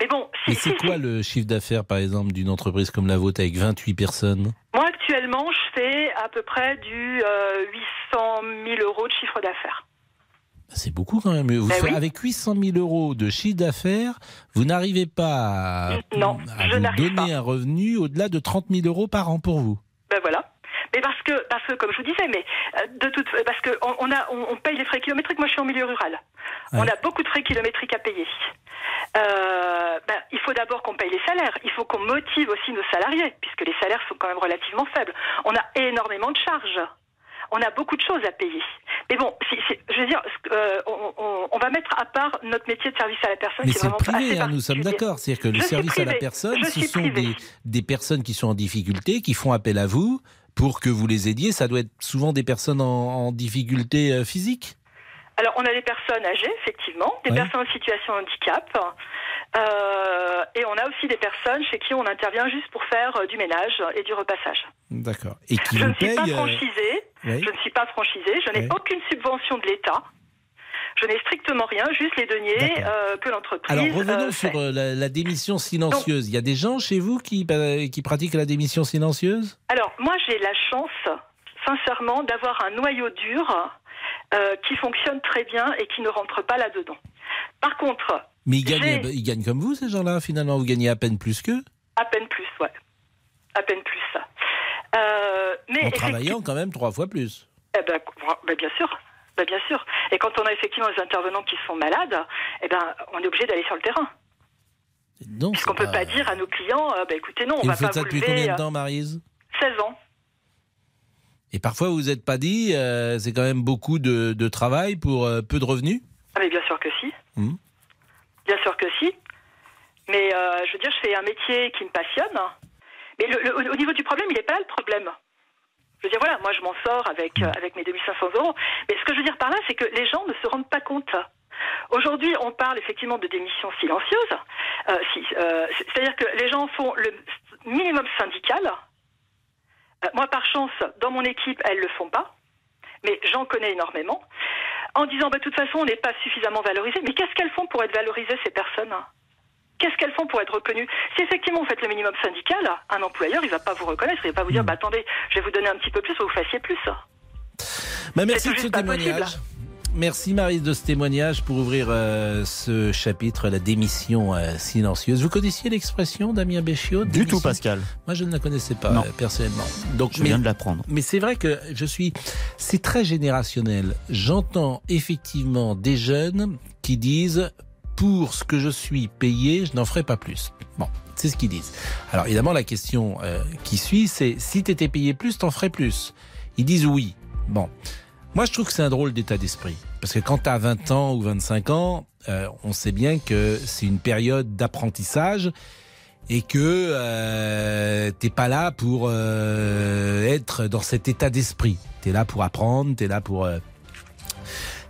Mais bon, si, c'est si- quoi le chiffre d'affaires, par exemple, d'une entreprise comme la vôtre avec 28 personnes? Moi actuellement, je fais à peu près du euh, 800 000 euros de chiffre d'affaires. C'est beaucoup quand même. Vous Ben faites- oui. Avec 800 000 euros de chiffre d'affaires, vous n'arrivez pas à, Non, à je vous n'arrive donner un revenu au-delà de 30 000 euros par an pour vous. Ben voilà. Mais parce que, parce que comme je vous disais, mais euh, de toute, parce que on, on a, on, on paye les frais kilométriques. Moi, je suis en milieu rural. On a beaucoup de frais kilométriques à payer. Euh, ben, il faut d'abord qu'on paye les salaires. Il faut qu'on motive aussi nos salariés, puisque les salaires sont quand même relativement faibles. On a énormément de charges. On a beaucoup de choses à payer. Mais bon, je veux dire, euh, on, on- on va mettre à part notre métier de service à la personne. Mais c'est privé, hein, nous sommes d'accord. C'est-à-dire que le Je service à la personne, Je ce sont des, des personnes qui sont en difficulté, qui font appel à vous pour que vous les aidiez. Ça doit être souvent des personnes en, en difficulté euh, physique. Alors, on a des personnes âgées, effectivement, des Ouais. personnes en situation de handicap, euh, et on a aussi des personnes chez qui on intervient juste pour faire euh, du ménage et du repassage. D'accord. Et qui je vous ne suis pas franchisée, je ne suis pas franchisée, je n'ai Ouais. aucune subvention de l'État. Je n'ai strictement rien, juste les deniers euh, que l'entreprise. Alors revenons euh, sur fait. euh, la, la démission silencieuse. Il y a des gens chez vous qui, qui pratiquent la démission silencieuse? Alors, moi, j'ai la chance, sincèrement, d'avoir un noyau dur euh, qui fonctionne très bien et qui ne rentre pas là-dedans. Par contre, Mais ils gagnent, J'ai- ils gagnent comme vous, ces gens-là, finalement. Vous gagnez à peine plus qu'eux, à peine plus, ouais. À peine plus. Euh, mais en travaillant quand même trois fois plus. Eh ben, ben, bien sûr. Ben, bien sûr. Et quand on a effectivement des intervenants qui sont malades, eh ben, on est obligé d'aller sur le terrain. Non, Puisqu'on ne peut pas dire à nos clients, euh, bah, écoutez, non, on Et va vous pas ça vous depuis lever, combien de euh, temps, Marise 16 ans. Et parfois, vous vous êtes pas dit, euh, c'est quand même beaucoup de, de travail pour euh, peu de revenus? Ah, mais bien sûr que si. Hmm. Bien sûr que si. Mais euh, je veux dire, je fais un métier qui me passionne. Mais le- au niveau du problème, il n'est pas là le problème. Je veux dire, voilà, moi je m'en sors avec, euh, avec mes 2500 euros. Mais ce que je veux dire par là, c'est que les gens ne se rendent pas compte. Aujourd'hui, on parle effectivement de démission silencieuse. Euh, si, euh, c'est- C'est-à-dire que les gens font le minimum syndical. Euh, moi, par chance, dans mon équipe, elles le font pas. Mais j'en connais énormément. En disant, bah, de toute façon, on n'est pas suffisamment valorisé. Mais qu'est-ce qu'elles font pour être valorisées, ces personnes? Qu'est-ce qu'elles font pour être reconnues Si effectivement vous faites le minimum syndical, un employeur, il va pas vous reconnaître, il va pas vous dire, bah attendez, je vais vous donner un petit peu plus, vous fassiez plus. Bah, merci de ce témoignage. possible. Merci Marise de ce témoignage pour ouvrir euh, ce chapitre, la démission euh, silencieuse. Vous connaissiez l'expression Damien Béchiot Du tout, Pascal. Moi, je ne la connaissais pas Non. euh, personnellement. Donc, Je mais- viens de l'apprendre. Mais c'est vrai que je suis. C'est très générationnel. J'entends effectivement des jeunes qui disent pour ce que je suis payé, je n'en ferai pas plus. Bon, c'est ce qu'ils disent. Alors évidemment, la question euh, qui suit, c'est si tu étais payé plus, t'en ferais plus. Ils disent oui. Bon. Moi, je trouve que c'est un drôle d'état d'esprit. Parce que quand tu as 20 ans ou 25 ans, euh, on sait bien que c'est une période d'apprentissage et que euh, t'es pas là pour euh, être dans cet état d'esprit. T'es là pour apprendre, t'es là pour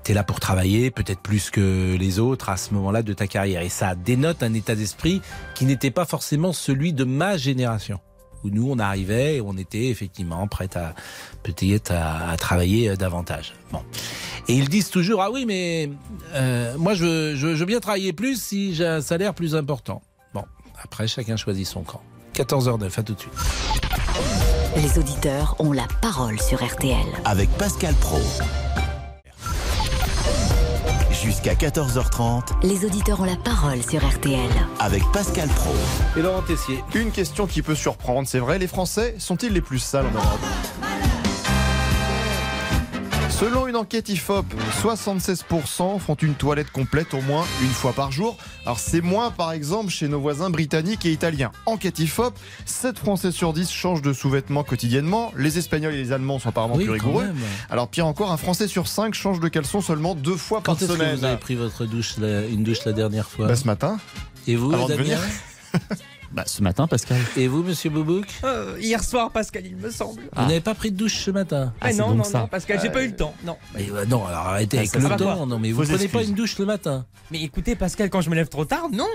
t'es là pour travailler, peut-être plus que les autres à ce moment-là de ta carrière. Et ça dénote un état d'esprit qui n'était pas forcément celui de ma génération. Où nous, on arrivait et on était effectivement prêt à peut-être à, à travailler euh, davantage. Bon. Et ils disent toujours ah oui mais euh, moi je veux bien travailler plus si j'ai un salaire plus important. Bon, après chacun choisit son camp. 14h09, à tout de suite. Les auditeurs ont la parole sur RTL. Avec Pascal Pro. Jusqu'à 14h30 Les auditeurs ont la parole sur RTL. avec Pascal Pro. Et Laurent Tessier. Une question qui peut surprendre, c'est vrai, les Français sont-ils les plus sales en Europe? Selon une enquête IFOP, 76% font une toilette complète au moins une fois par jour. Alors c'est moins par exemple chez nos voisins britanniques et italiens. Enquête IFOP, 7 Français sur 10 changent de sous-vêtements quotidiennement. Les Espagnols et les Allemands sont apparemment Oui, plus rigoureux. même. Alors pire encore, un Français sur 5 change de caleçon seulement deux fois Quand par est-ce que semaine. vous avez pris votre douche, la- une douche la dernière fois Bah, ce matin. Et vous, Avant de Damien venir. Bah, ce matin, Pascal. Et vous, Monsieur Boubouk Euh, hier soir, Pascal, il me semble. Vous n'avez pas pris de douche ce matin Ah, non, non, non, Pascal, j'ai pas eu le temps. Non. Mais, euh, non, alors arrêtez Ah, avec le temps. pas. Non, mais vous Vos prenez pas une douche le matin. Mais écoutez, Pascal, quand je me lève trop tard, non.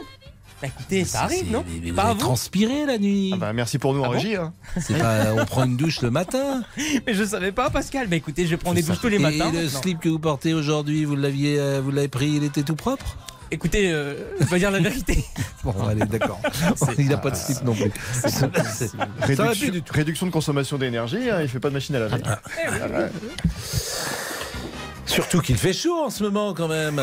Bah, écoutez, ça arrive, non Mais vous Pas avez vous transpiré la nuit. Ah bah, merci pour nous en Ah bon régie. hein. Pas, on prend une douche le matin. Mais je savais pas, Pascal. Bah écoutez, je prends des douches tous les matins. Et le slip que vous portez aujourd'hui, vous l'aviez, euh, vous l'avez pris, il était tout propre? Écoutez, euh, je dois dire la vérité. Bon, allez, d'accord. Il n'a pas de slip non plus. Ça va Réduction, plus du tout. réduction de consommation d'énergie, hein, il fait pas de machine à laver. Ah. Ah ouais. Surtout qu'il fait chaud en ce moment quand même.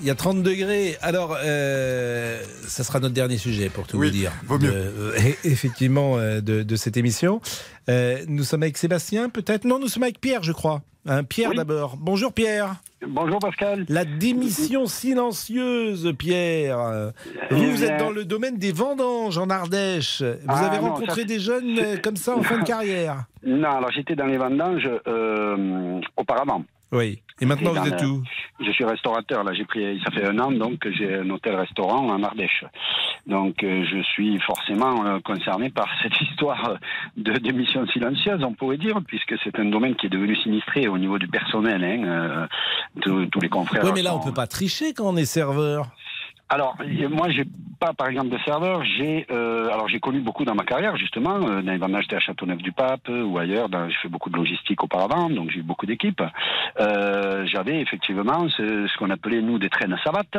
Il y a 30 degrés. Alors, euh, ça sera notre dernier sujet pour tout Oui, vous dire. vaut mieux. De- euh, effectivement, euh, de, de cette émission. Euh, nous sommes avec Sébastien, peut-être? Non, nous sommes avec Pierre, je crois. Hein, Pierre d'abord. Bonjour Pierre. Bonjour Pascal. La démission silencieuse, Pierre. Vous, Eh vous êtes dans le domaine des vendanges en Ardèche. Vous Ah, avez non, rencontré ça- des jeunes comme ça en fin de carrière Non, alors j'étais dans les vendanges euh, auparavant. Oui. Et maintenant, vous êtes le- où? Je suis restaurateur. Là, j'ai pris. Ça fait un an donc que j'ai un hôtel-restaurant en Ardèche. Donc, euh, je suis forcément euh, concerné par cette histoire de démission silencieuse, on pourrait dire, puisque c'est un domaine qui est devenu sinistré au niveau du personnel. Hein, euh, tous, tous les confrères. Oui, mais là, on sont- peut pas tricher quand on est serveur. Alors, moi, j'ai pas, par exemple, de serveur. J'ai, euh, alors, j'ai connu beaucoup dans ma carrière, justement. Euh, dans j'étais à Châteauneuf-du-Pape euh, ou ailleurs. Dans- J'ai fait beaucoup de logistique auparavant, donc j'ai eu beaucoup d'équipes. Euh, J'avais effectivement ce, ce qu'on appelait nous des traînes savates,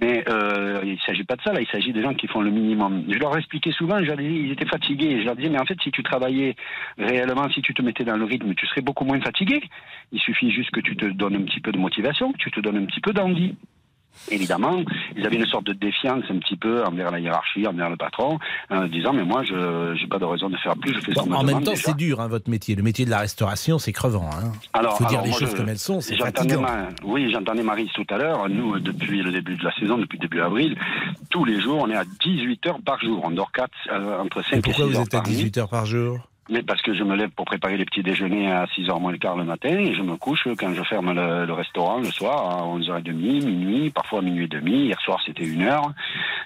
mais euh, il s'agit pas de ça. Là, il s'agit des gens qui font le minimum. Je leur expliquais souvent. Je leur ils étaient fatigués. Je leur disais, mais en fait, si tu travaillais réellement, si tu te mettais dans le rythme, tu serais beaucoup moins fatigué. Il suffit juste que tu te donnes un petit peu de motivation, que tu te donnes un petit peu d'envie. Évidemment, ils avaient une sorte de défiance un petit peu envers la hiérarchie, envers le patron, en disant mais moi je n'ai pas de raison de faire plus, je fais Bon, me en même temps, c'est dur, hein, votre métier. Le métier de la restauration, c'est crevant. Il Alors, faut dire les choses je- comme elles sont, c'est j'entendais fatigant. ma- oui, j'entendais Marie tout à l'heure. Nous, depuis le début de la saison, depuis début avril, tous les jours, on est à 18 heures par jour. On dort quatre, euh, entre 5 Et et 6 pourquoi vous heures êtes à par nuit. 18 heures par jour? Mais parce que je me lève pour préparer les petits déjeuners à 6h moins le quart le matin et je me couche quand je ferme le, le restaurant le soir à 11h30, minuit, parfois minuit et demi. Hier soir, c'était une heure.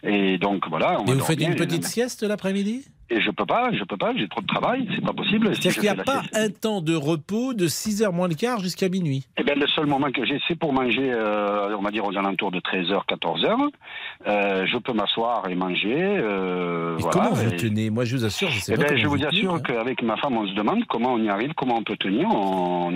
Et donc, voilà. on Et vous faites bien. une petite sieste l'après-midi? Et je peux pas, je peux pas, j'ai trop de travail, c'est pas possible. Si C'est-à-dire qu'il n'y a pas sieste- un temps de repos de 6h moins le quart jusqu'à minuit. Eh bien, le seul moment que j'ai, c'est pour manger, euh, on va dire aux alentours de 13h, 14h. Euh, je peux m'asseoir et manger. Euh, Et voilà. comment vous Et- tenez? Moi, je vous assure, je sais eh pas ben, je vous assure hein. qu'avec ma femme, on se demande comment on y arrive, comment on peut tenir. On,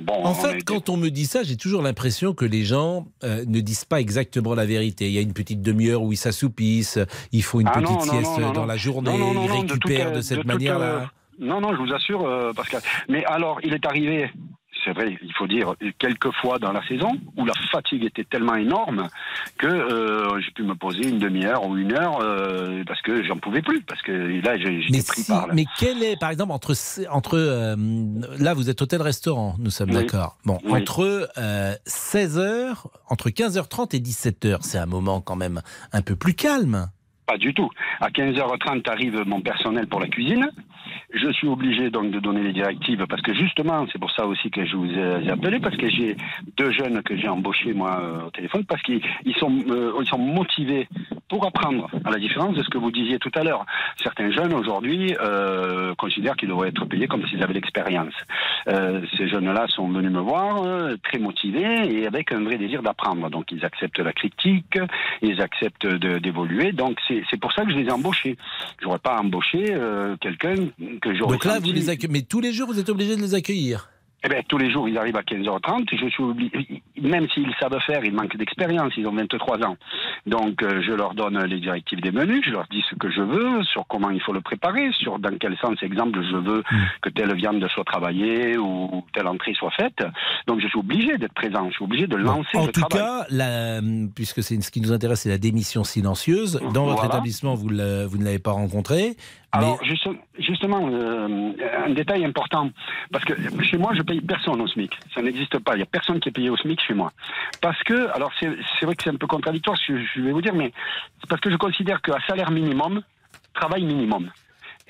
bon, En on fait, quand on me dit ça, j'ai toujours l'impression que les gens euh, ne disent pas exactement la vérité. Il y a une petite demi-heure où ils s'assoupissent, ils font une Ah petite non, sieste non, non, dans la journée, Non, non, de toute, récupèrent de, euh, cette toute, manière-là. euh, Non, non, je vous assure, euh, Pascal. Mais alors, il est arrivé, c'est vrai, il faut dire, quelques fois dans la saison où la fatigue était tellement énorme que euh, j'ai pu me poser une demi-heure ou une heure euh, parce que j'en pouvais plus, parce que là, j'ai- j'étais pris si, par mais quel est, par exemple, entre, entre euh, là, vous êtes hôtel-restaurant, nous sommes Oui. d'accord. Bon, Oui. entre 16h, entre 15h30 et 17h, c'est un moment quand même un peu plus calme. Pas du tout. À 15h30 arrive mon personnel pour la cuisine. Je suis obligé donc de donner les directives parce que justement, c'est pour ça aussi que je vous ai appelé parce que j'ai deux jeunes que j'ai embauchés moi au téléphone parce qu'ils euh, sont motivés pour apprendre à la différence de ce que vous disiez tout à l'heure. Certains jeunes aujourd'hui euh, considèrent qu'ils devraient être payés comme s'ils avaient l'expérience. Euh, ces jeunes-là sont venus me voir euh, très motivés et avec un vrai désir d'apprendre. Donc ils acceptent la critique, ils acceptent d'évoluer. Donc c'est c'est pour ça que je les ai embauchés. J'aurais pas embauché euh, quelqu'un que j'aurais Donc là, senti- vous les accueillez, mais tous les jours, vous êtes obligé de les accueillir? Eh bien, tous les jours, ils arrivent à 15h30. Je suis obligé, même s'ils savent faire, ils manquent d'expérience. Ils ont 23 ans. Donc, euh, je leur donne les directives des menus. Je leur dis ce que je veux, sur comment il faut le préparer, sur dans quel sens, exemple, je veux Hmm. que telle viande soit travaillée ou telle entrée soit faite. Donc, je suis obligé d'être présent. Je suis obligé de lancer En le tout travail. cas, la- puisque c'est ce qui nous intéresse, c'est la démission silencieuse. Dans votre établissement, vous, ne l'avez pas rencontré. Alors, juste- justement, euh, un détail important, parce que chez moi, je paye personne au SMIC. Ça n'existe pas. Il n'y a personne qui est payé au SMIC chez moi. Parce que, alors c'est vrai que c'est un peu contradictoire, que je vais vous dire, mais parce que je considère qu'à salaire minimum, travail minimum.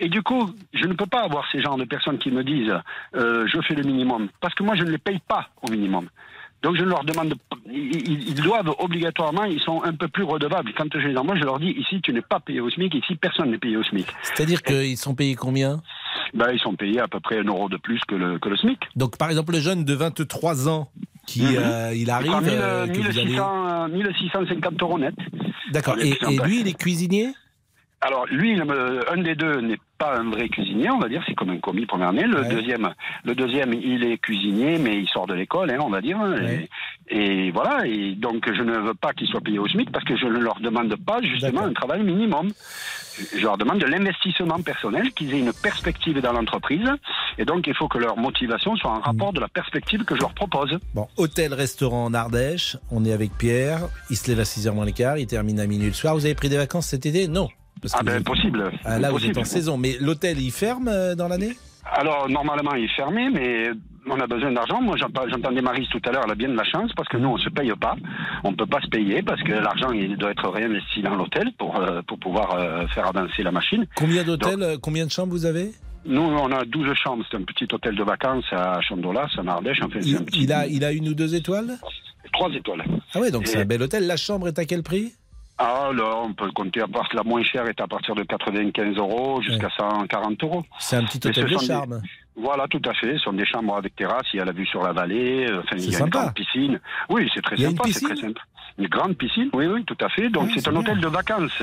Et du coup, je ne peux pas avoir ces genres de personnes qui me disent euh, je fais le minimum, parce que moi, je ne les paye pas au minimum. Donc je leur demande, ils, ils- doivent obligatoirement, ils sont un peu plus redevables. Quand je les envoie, je leur dis ici tu n'es pas payé au SMIC, ici personne n'est payé au SMIC. C'est-à-dire qu'ils sont payés combien? Ben, ils sont payés à peu près un euro de plus que le, que le SMIC. Donc, par exemple, le jeune de 23 ans qui Mhm. euh, il arrive, prend 1000, euh, que vous allez- 1600, 1650 euros net. D'accord. Et lui, il est cuisinier? Alors, lui, un des deux n'est pas un vrai cuisinier, on va dire, c'est comme un commis première année. Le, Ouais. deuxième, le deuxième, il est cuisinier, mais il sort de l'école, hein, on va dire. Ouais. Et, et voilà, et donc je ne veux pas qu'ils soient payés au SMIC parce que je ne leur demande pas justement un travail minimum. Je leur demande de l'investissement personnel, qu'ils aient une perspective dans l'entreprise. Et donc, il faut que leur motivation soit en rapport de la perspective que je leur propose. Bon, hôtel-restaurant en Ardèche, on est avec Pierre, il se lève à 6h moins le quart, il termine à minuit le soir. Vous avez pris des vacances cet été? Non. Parce Ah ben, vous êtes- possible. Ah, là, vous Possible. êtes en saison. Mais l'hôtel, il ferme euh, dans l'année? Alors, normalement, il est fermé, mais on a besoin d'argent. Moi, j'entendais Marise tout à l'heure, elle a bien de la chance, parce que nous, on se paye pas. On peut pas se payer, parce que l'argent, il doit être réinvesti dans l'hôtel pour, euh, pour pouvoir euh, faire avancer la machine. Combien d'hôtels, combien de chambres vous avez? Nous, on a 12 chambres. C'est un petit hôtel de vacances à Chandolas, en Ardèche. Enfin, il, petit... il a, il a une ou deux étoiles? Trois étoiles. Ah ouais, donc c'est un bel hôtel. La chambre est à quel prix? Ah, là, on peut compter à partir la moins chère est à partir de 95 euros jusqu'à 140 euros. C'est un petit hôtel de des- charme. Voilà, tout à fait. Ce sont des chambres avec terrasse, il y a la vue sur la vallée, enfin, il y a sympa. une grande piscine. Oui, c'est très Il y a une sympa, c'est très. Une grande piscine, oui, oui, tout à fait. Donc Ah, c'est un bien. hôtel de vacances.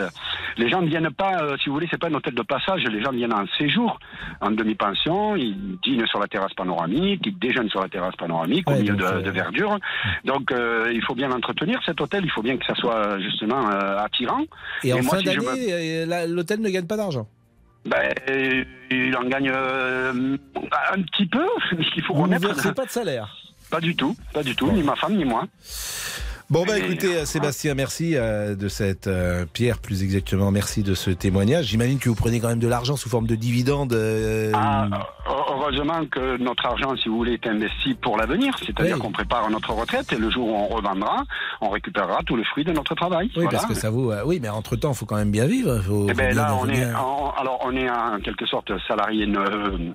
Les gens ne viennent pas, euh, si vous voulez, c'est pas un hôtel de passage, les gens viennent en séjour, en demi-pension, ils dînent sur la terrasse panoramique, ils déjeunent sur la terrasse panoramique, au milieu de, euh, de verdure. Donc euh, il faut bien l'entretenir, cet hôtel, il faut bien que ça soit justement euh, attirant. Et, en moi, fin si je me- d'année, l'hôtel ne gagne pas d'argent. Ben, il en gagne euh, un petit peu, mais il faut Vous ne remettre. versez pas de salaire. Pas du tout, pas du tout, ni ma femme ni moi. Bon bah écoutez euh, Sébastien, merci euh, de cette euh, Pierre plus exactement, merci de ce témoignage. J'imagine que vous prenez quand même de l'argent sous forme de dividendes. euh, Ah, heureusement que notre argent, si vous voulez, est investi pour l'avenir. C'est-à-dire Oui. qu'on prépare notre retraite et le jour où on revendra, on récupérera tout le fruit de notre travail. Oui, Voilà. parce que ça vaut. euh, oui, mais entre temps, il faut quand même bien vivre. Faut, Eh ben bien là, on est, en, alors on est en quelque sorte salarié,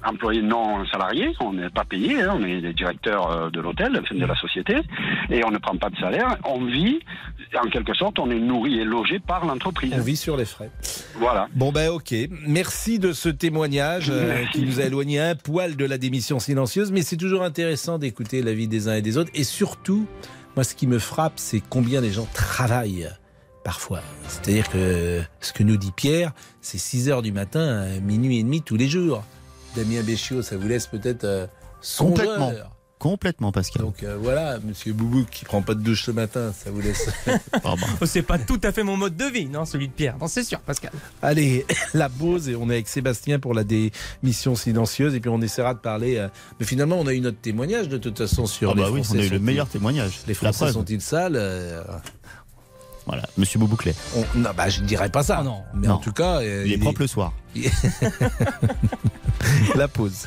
employé non salarié. On n'est pas payé. hein, on est directeurs euh, de l'hôtel, de la société, et on ne prend pas de salaire. On vit, en quelque sorte, on est nourri et logé par l'entreprise. On vit sur les frais. Voilà. Bon ben ok, merci de ce témoignage euh, qui nous a éloigné un poil de la démission silencieuse, mais c'est toujours intéressant d'écouter la vie des uns et des autres, et surtout, moi ce qui me frappe, c'est combien les gens travaillent parfois. C'est-à-dire que ce que nous dit Pierre, c'est 6 heures du matin, à minuit et demi tous les jours. Damien Béchiot, ça vous laisse peut-être euh, Complètement. songeur. Complètement, Pascal. Donc euh, voilà, Monsieur Boubouk qui prend pas de douche ce matin, ça vous laisse. Ah. Oh, C'est pas tout à fait mon mode de vie, non, celui de Pierre. Non, c'est sûr, Pascal. Allez, la pause et on est avec Sébastien pour la démission silencieuse et puis on essaiera de parler. euh, Mais finalement, on a eu notre témoignage de toute façon sur Ah les bah oui, Français on a eu le meilleur témoignage. Les Français sont-ils sales euh, Voilà, Monsieur Boubouclet. on- Non, bah je ne dirais pas ça. non. Mais Non. en tout cas, euh, Il est propre le soir. la pause.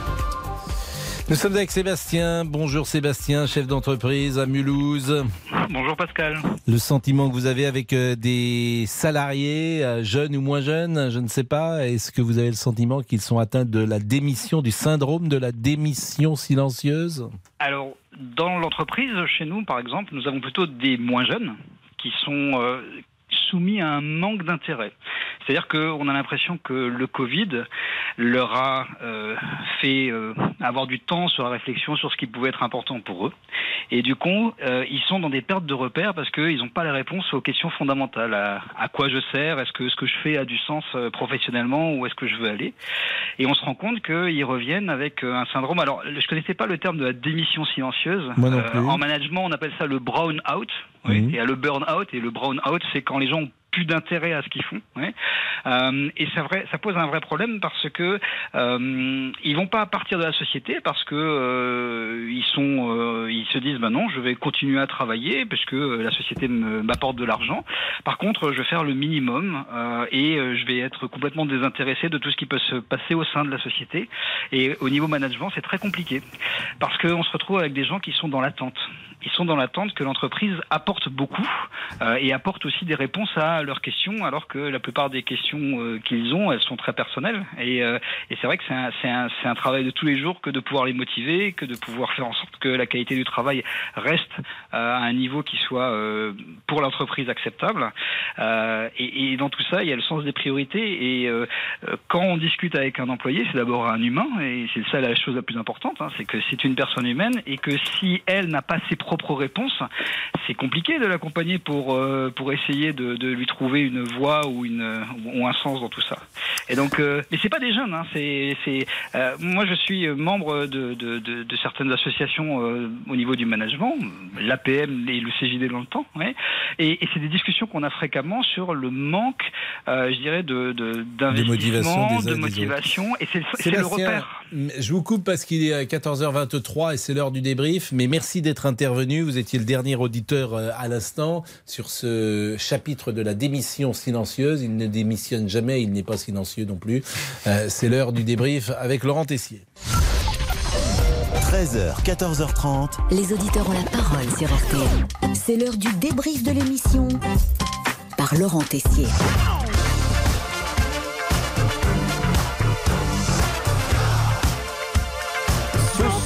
Nous sommes avec Sébastien. Bonjour Sébastien, chef d'entreprise à Mulhouse. Bonjour Pascal. Le sentiment que vous avez avec euh, des salariés, euh, jeunes ou moins jeunes, je ne sais pas. Est-ce que vous avez le sentiment qu'ils sont atteints de la démission, du syndrome de la démission silencieuse? Alors, dans l'entreprise, chez nous, par exemple, nous avons plutôt des moins jeunes qui sont euh, soumis à un manque d'intérêt. C'est-à-dire qu'on a l'impression que le Covid leur a euh, fait euh, avoir du temps sur la réflexion sur ce qui pouvait être important pour eux. Et du coup, euh, ils sont dans des pertes de repères parce qu'ils n'ont pas les réponses aux questions fondamentales. À, à quoi je sers? Est-ce que ce que je fais a du sens professionnellement Où est-ce que je veux aller? Et on se rend compte qu'ils reviennent avec un syndrome. Alors, je connaissais pas le terme de la démission silencieuse. En management, on appelle ça le brown out. Oui. Il y a le burn out et le brown out, c'est quand les gens plus d'intérêt à ce qu'ils font. Euh, et c'est vrai, ça pose un vrai problème parce que euh, ils vont pas partir de la société parce que euh, ils sont, euh, ils se disent bah non, je vais continuer à travailler parce que la société m'apporte de l'argent. Par contre, je vais faire le minimum euh, et je vais être complètement désintéressé de tout ce qui peut se passer au sein de la société. Et au niveau management, c'est très compliqué parce qu'on se retrouve avec des gens qui sont dans l'attente. Ils sont dans l'attente que l'entreprise apporte beaucoup et apporte aussi des réponses à leurs questions, alors que la plupart des questions euh, qu'ils ont, elles sont très personnelles. Et, euh, c'est vrai que c'est un, travail de tous les jours que de pouvoir les motiver, que de pouvoir faire en sorte que la qualité du travail reste euh, à un niveau qui soit pour l'entreprise acceptable. Et, dans tout ça, il y a le sens des priorités. Et quand on discute avec un employé, c'est d'abord un humain, et c'est ça la chose la plus importante, hein, c'est que c'est une personne humaine, et que si elle n'a pas ses propres réponses, c'est compliqué de l'accompagner pour pour essayer de, de lui trouver une voie ou une ou un sens dans tout ça. Et donc, euh, mais c'est pas des jeunes, hein, c'est c'est euh, moi je suis membre de de, de, de certaines associations euh, au niveau du management, l'APM et le CJD dans le temps, ouais, et, et c'est des discussions qu'on a fréquemment sur le manque, euh, je dirais, de de- motivation d'investissement, des uns de et des motivation, et c'est c'est le repère. Je vous coupe parce qu'il est à 14h23 et c'est l'heure du débrief, mais merci d'être intervenu. Vous étiez le dernier auditeur euh, à l'instant sur ce chapitre de la démission silencieuse. Il ne démissionne jamais, il n'est pas silencieux non plus. Euh, c'est l'heure du débrief avec Laurent Tessier. 13h, 14h30. Les auditeurs ont la parole sur RTL. C'est l'heure du débrief de l'émission par Laurent Tessier.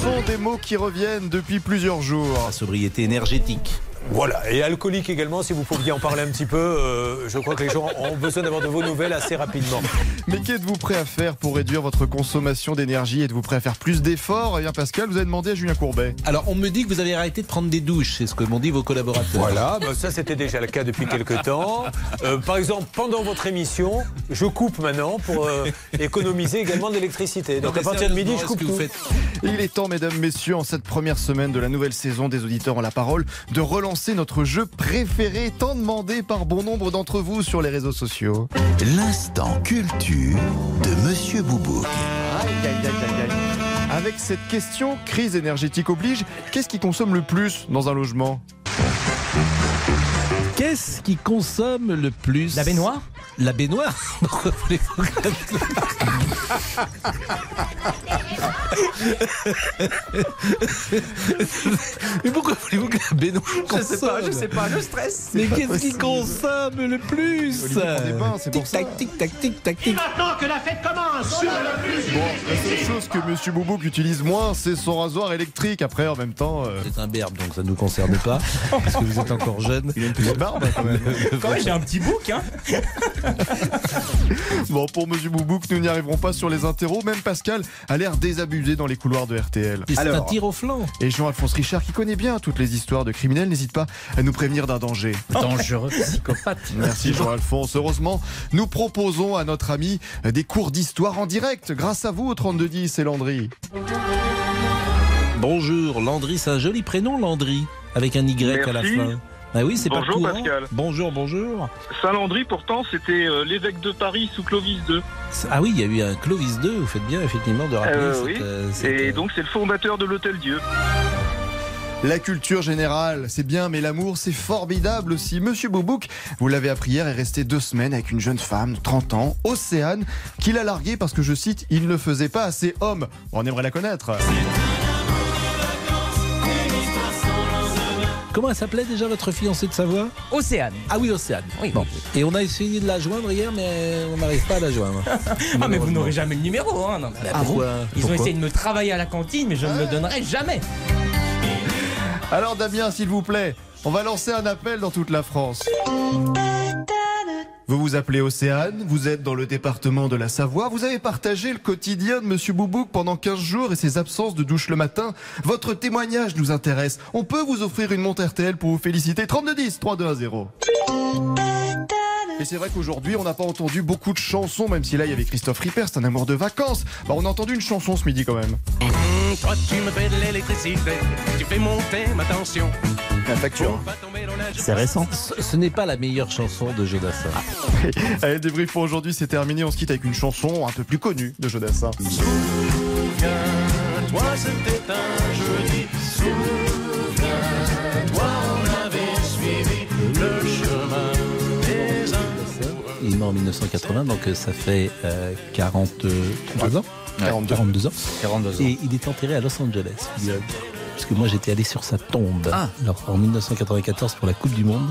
Sont des mots qui reviennent depuis plusieurs jours. La sobriété énergétique. Voilà, et alcoolique également, si vous pouviez en parler un petit peu. euh, je crois que les gens ont besoin d'avoir de vos nouvelles assez rapidement. Mais qu'êtes-vous prêt à faire pour réduire votre consommation d'énergie? Êtes-vous prêt à faire plus d'efforts? Eh bien, Pascal, vous avez demandé à Julien Courbet. Alors, on me dit que vous avez arrêté de prendre des douches, c'est ce que m'ont dit vos collaborateurs. Voilà, bah, ça c'était déjà le cas depuis quelques temps. Euh, par exemple, pendant votre émission, je coupe maintenant pour euh, économiser également de l'électricité. Donc à partir de midi, je coupe est-ce tout. que vous faites? Il est temps, mesdames, messieurs, en cette première semaine de la nouvelle saison des auditeurs ont la parole, de relancer lancer notre jeu préféré, tant demandé par bon nombre d'entre vous sur les réseaux sociaux. L'instant culture de Monsieur aïe, aïe, aïe. Avec cette question, crise énergétique oblige, qu'est-ce qui consomme le plus dans un logement? Qu'est-ce qui consomme le plus La baignoire La baignoire Pourquoi voulez-vous que la- Mais pourquoi voulez-vous que la baignoire Je sais pas, je consomme sais pas, le stress. Mais qu'est-ce qui consomme le plus Olivier prend des bains, c'est pour ça. Tic-tac, tic-tac, tic-tac, tic Maintenant que la fête commence Bon, la seule chose que Monsieur Boubouk utilise moins, c'est son rasoir électrique. Après, en même temps. euh, C'est un berbe, donc ça ne nous concerne pas, parce que vous êtes encore jeune. Il a une petite barbe quand même. Quand même, j'ai un petit bouc, hein. Bon, pour Monsieur Boubouk, nous n'y arriverons pas sur les interros. Même Pascal a l'air désabusé dans les couloirs de RTL. C'est un tir au flanc. Et Jean-Alphonse Richard, qui connaît bien toutes les histoires de criminels, n'hésite pas à nous prévenir d'un danger. Dangereux psychopathe. Merci Jean-Alphonse. Heureusement, nous proposons à notre ami des cours d'histoire en direct grâce à vous au 3210 et Landry. Bonjour, Landry, c'est un joli prénom, Landry, avec un Y à la fin. Ah oui, c'est pas Bonjour, courant. Pascal. Bonjour, bonjour. Saint-Landry, pourtant, c'était euh, l'évêque de Paris sous Clovis II. Ah oui, il y a eu un Clovis II, vous faites bien effectivement de rappeler. Euh, cette, oui. euh, cette, Et euh, donc, c'est le fondateur de l'Hôtel Dieu. La culture générale, c'est bien, mais l'amour, c'est formidable aussi. Monsieur Boubouk, vous l'avez appris hier, est resté deux semaines avec une jeune femme de 30 ans, Océane, qu'il a larguée parce que, je cite, il ne faisait pas assez homme. On aimerait la connaître. Comment elle s'appelait déjà votre fiancée de Savoie? Océane. Ah oui, Océane. Oui, Bon. Et on a essayé de la joindre hier, mais on n'arrive pas à la joindre. Ah, mais vous n'aurez jamais le numéro, hein. Non, mais Ah, pourquoi Ils ont essayé de me travailler à la cantine, mais je ne le donnerai jamais. Alors Damien, s'il vous plaît, on va lancer un appel dans toute la France. Vous vous appelez Océane, vous êtes dans le département de la Savoie, vous avez partagé le quotidien de Monsieur Boubouk pendant 15 jours et ses absences de douche le matin. Votre témoignage nous intéresse. On peut vous offrir une montre RTL pour vous féliciter. 3210 3210. Et c'est vrai qu'aujourd'hui, on n'a pas entendu beaucoup de chansons, même si là, il y avait Christophe Ripper, c'est un amour de vacances. Bah, on a entendu une chanson ce midi quand même. Hum, Toi, tu me l'électricité, tu fais. La facture. C'est récent. Ce, ce n'est pas la meilleure chanson de Jodassin. Allez, le débrief pour aujourd'hui, c'est terminé. On se quitte avec une chanson un peu plus connue de Jodassin. Toi, c'était un jeudi. Souviens-toi, on avait suivi le chemin des uns. Il est mort en 1980, donc euh, ça fait euh, 43 ans. 42. 42 ans. 42 ans. Et il est enterré à Los Angeles. Figurez-vous. Parce que moi j'étais allé sur sa tombe. Ah. Alors, en 1994 pour la Coupe du Monde,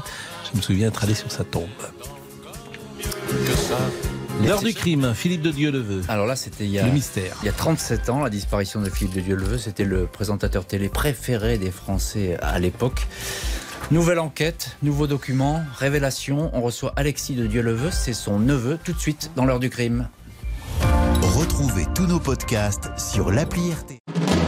je me souviens être allé sur sa tombe. L'heure du crime, Philippe de Dieu le veut. Alors là, c'était il y a Le mystère. Il y a 37 ans, la disparition de Philippe de Dieuleveux, c'était le présentateur télé préféré des Français à l'époque. Nouvelle enquête, nouveaux documents, révélation. On reçoit Alexis de Dieuleveux, c'est son neveu, tout de suite dans l'heure du crime. Retrouvez tous nos podcasts sur l'appli RTL.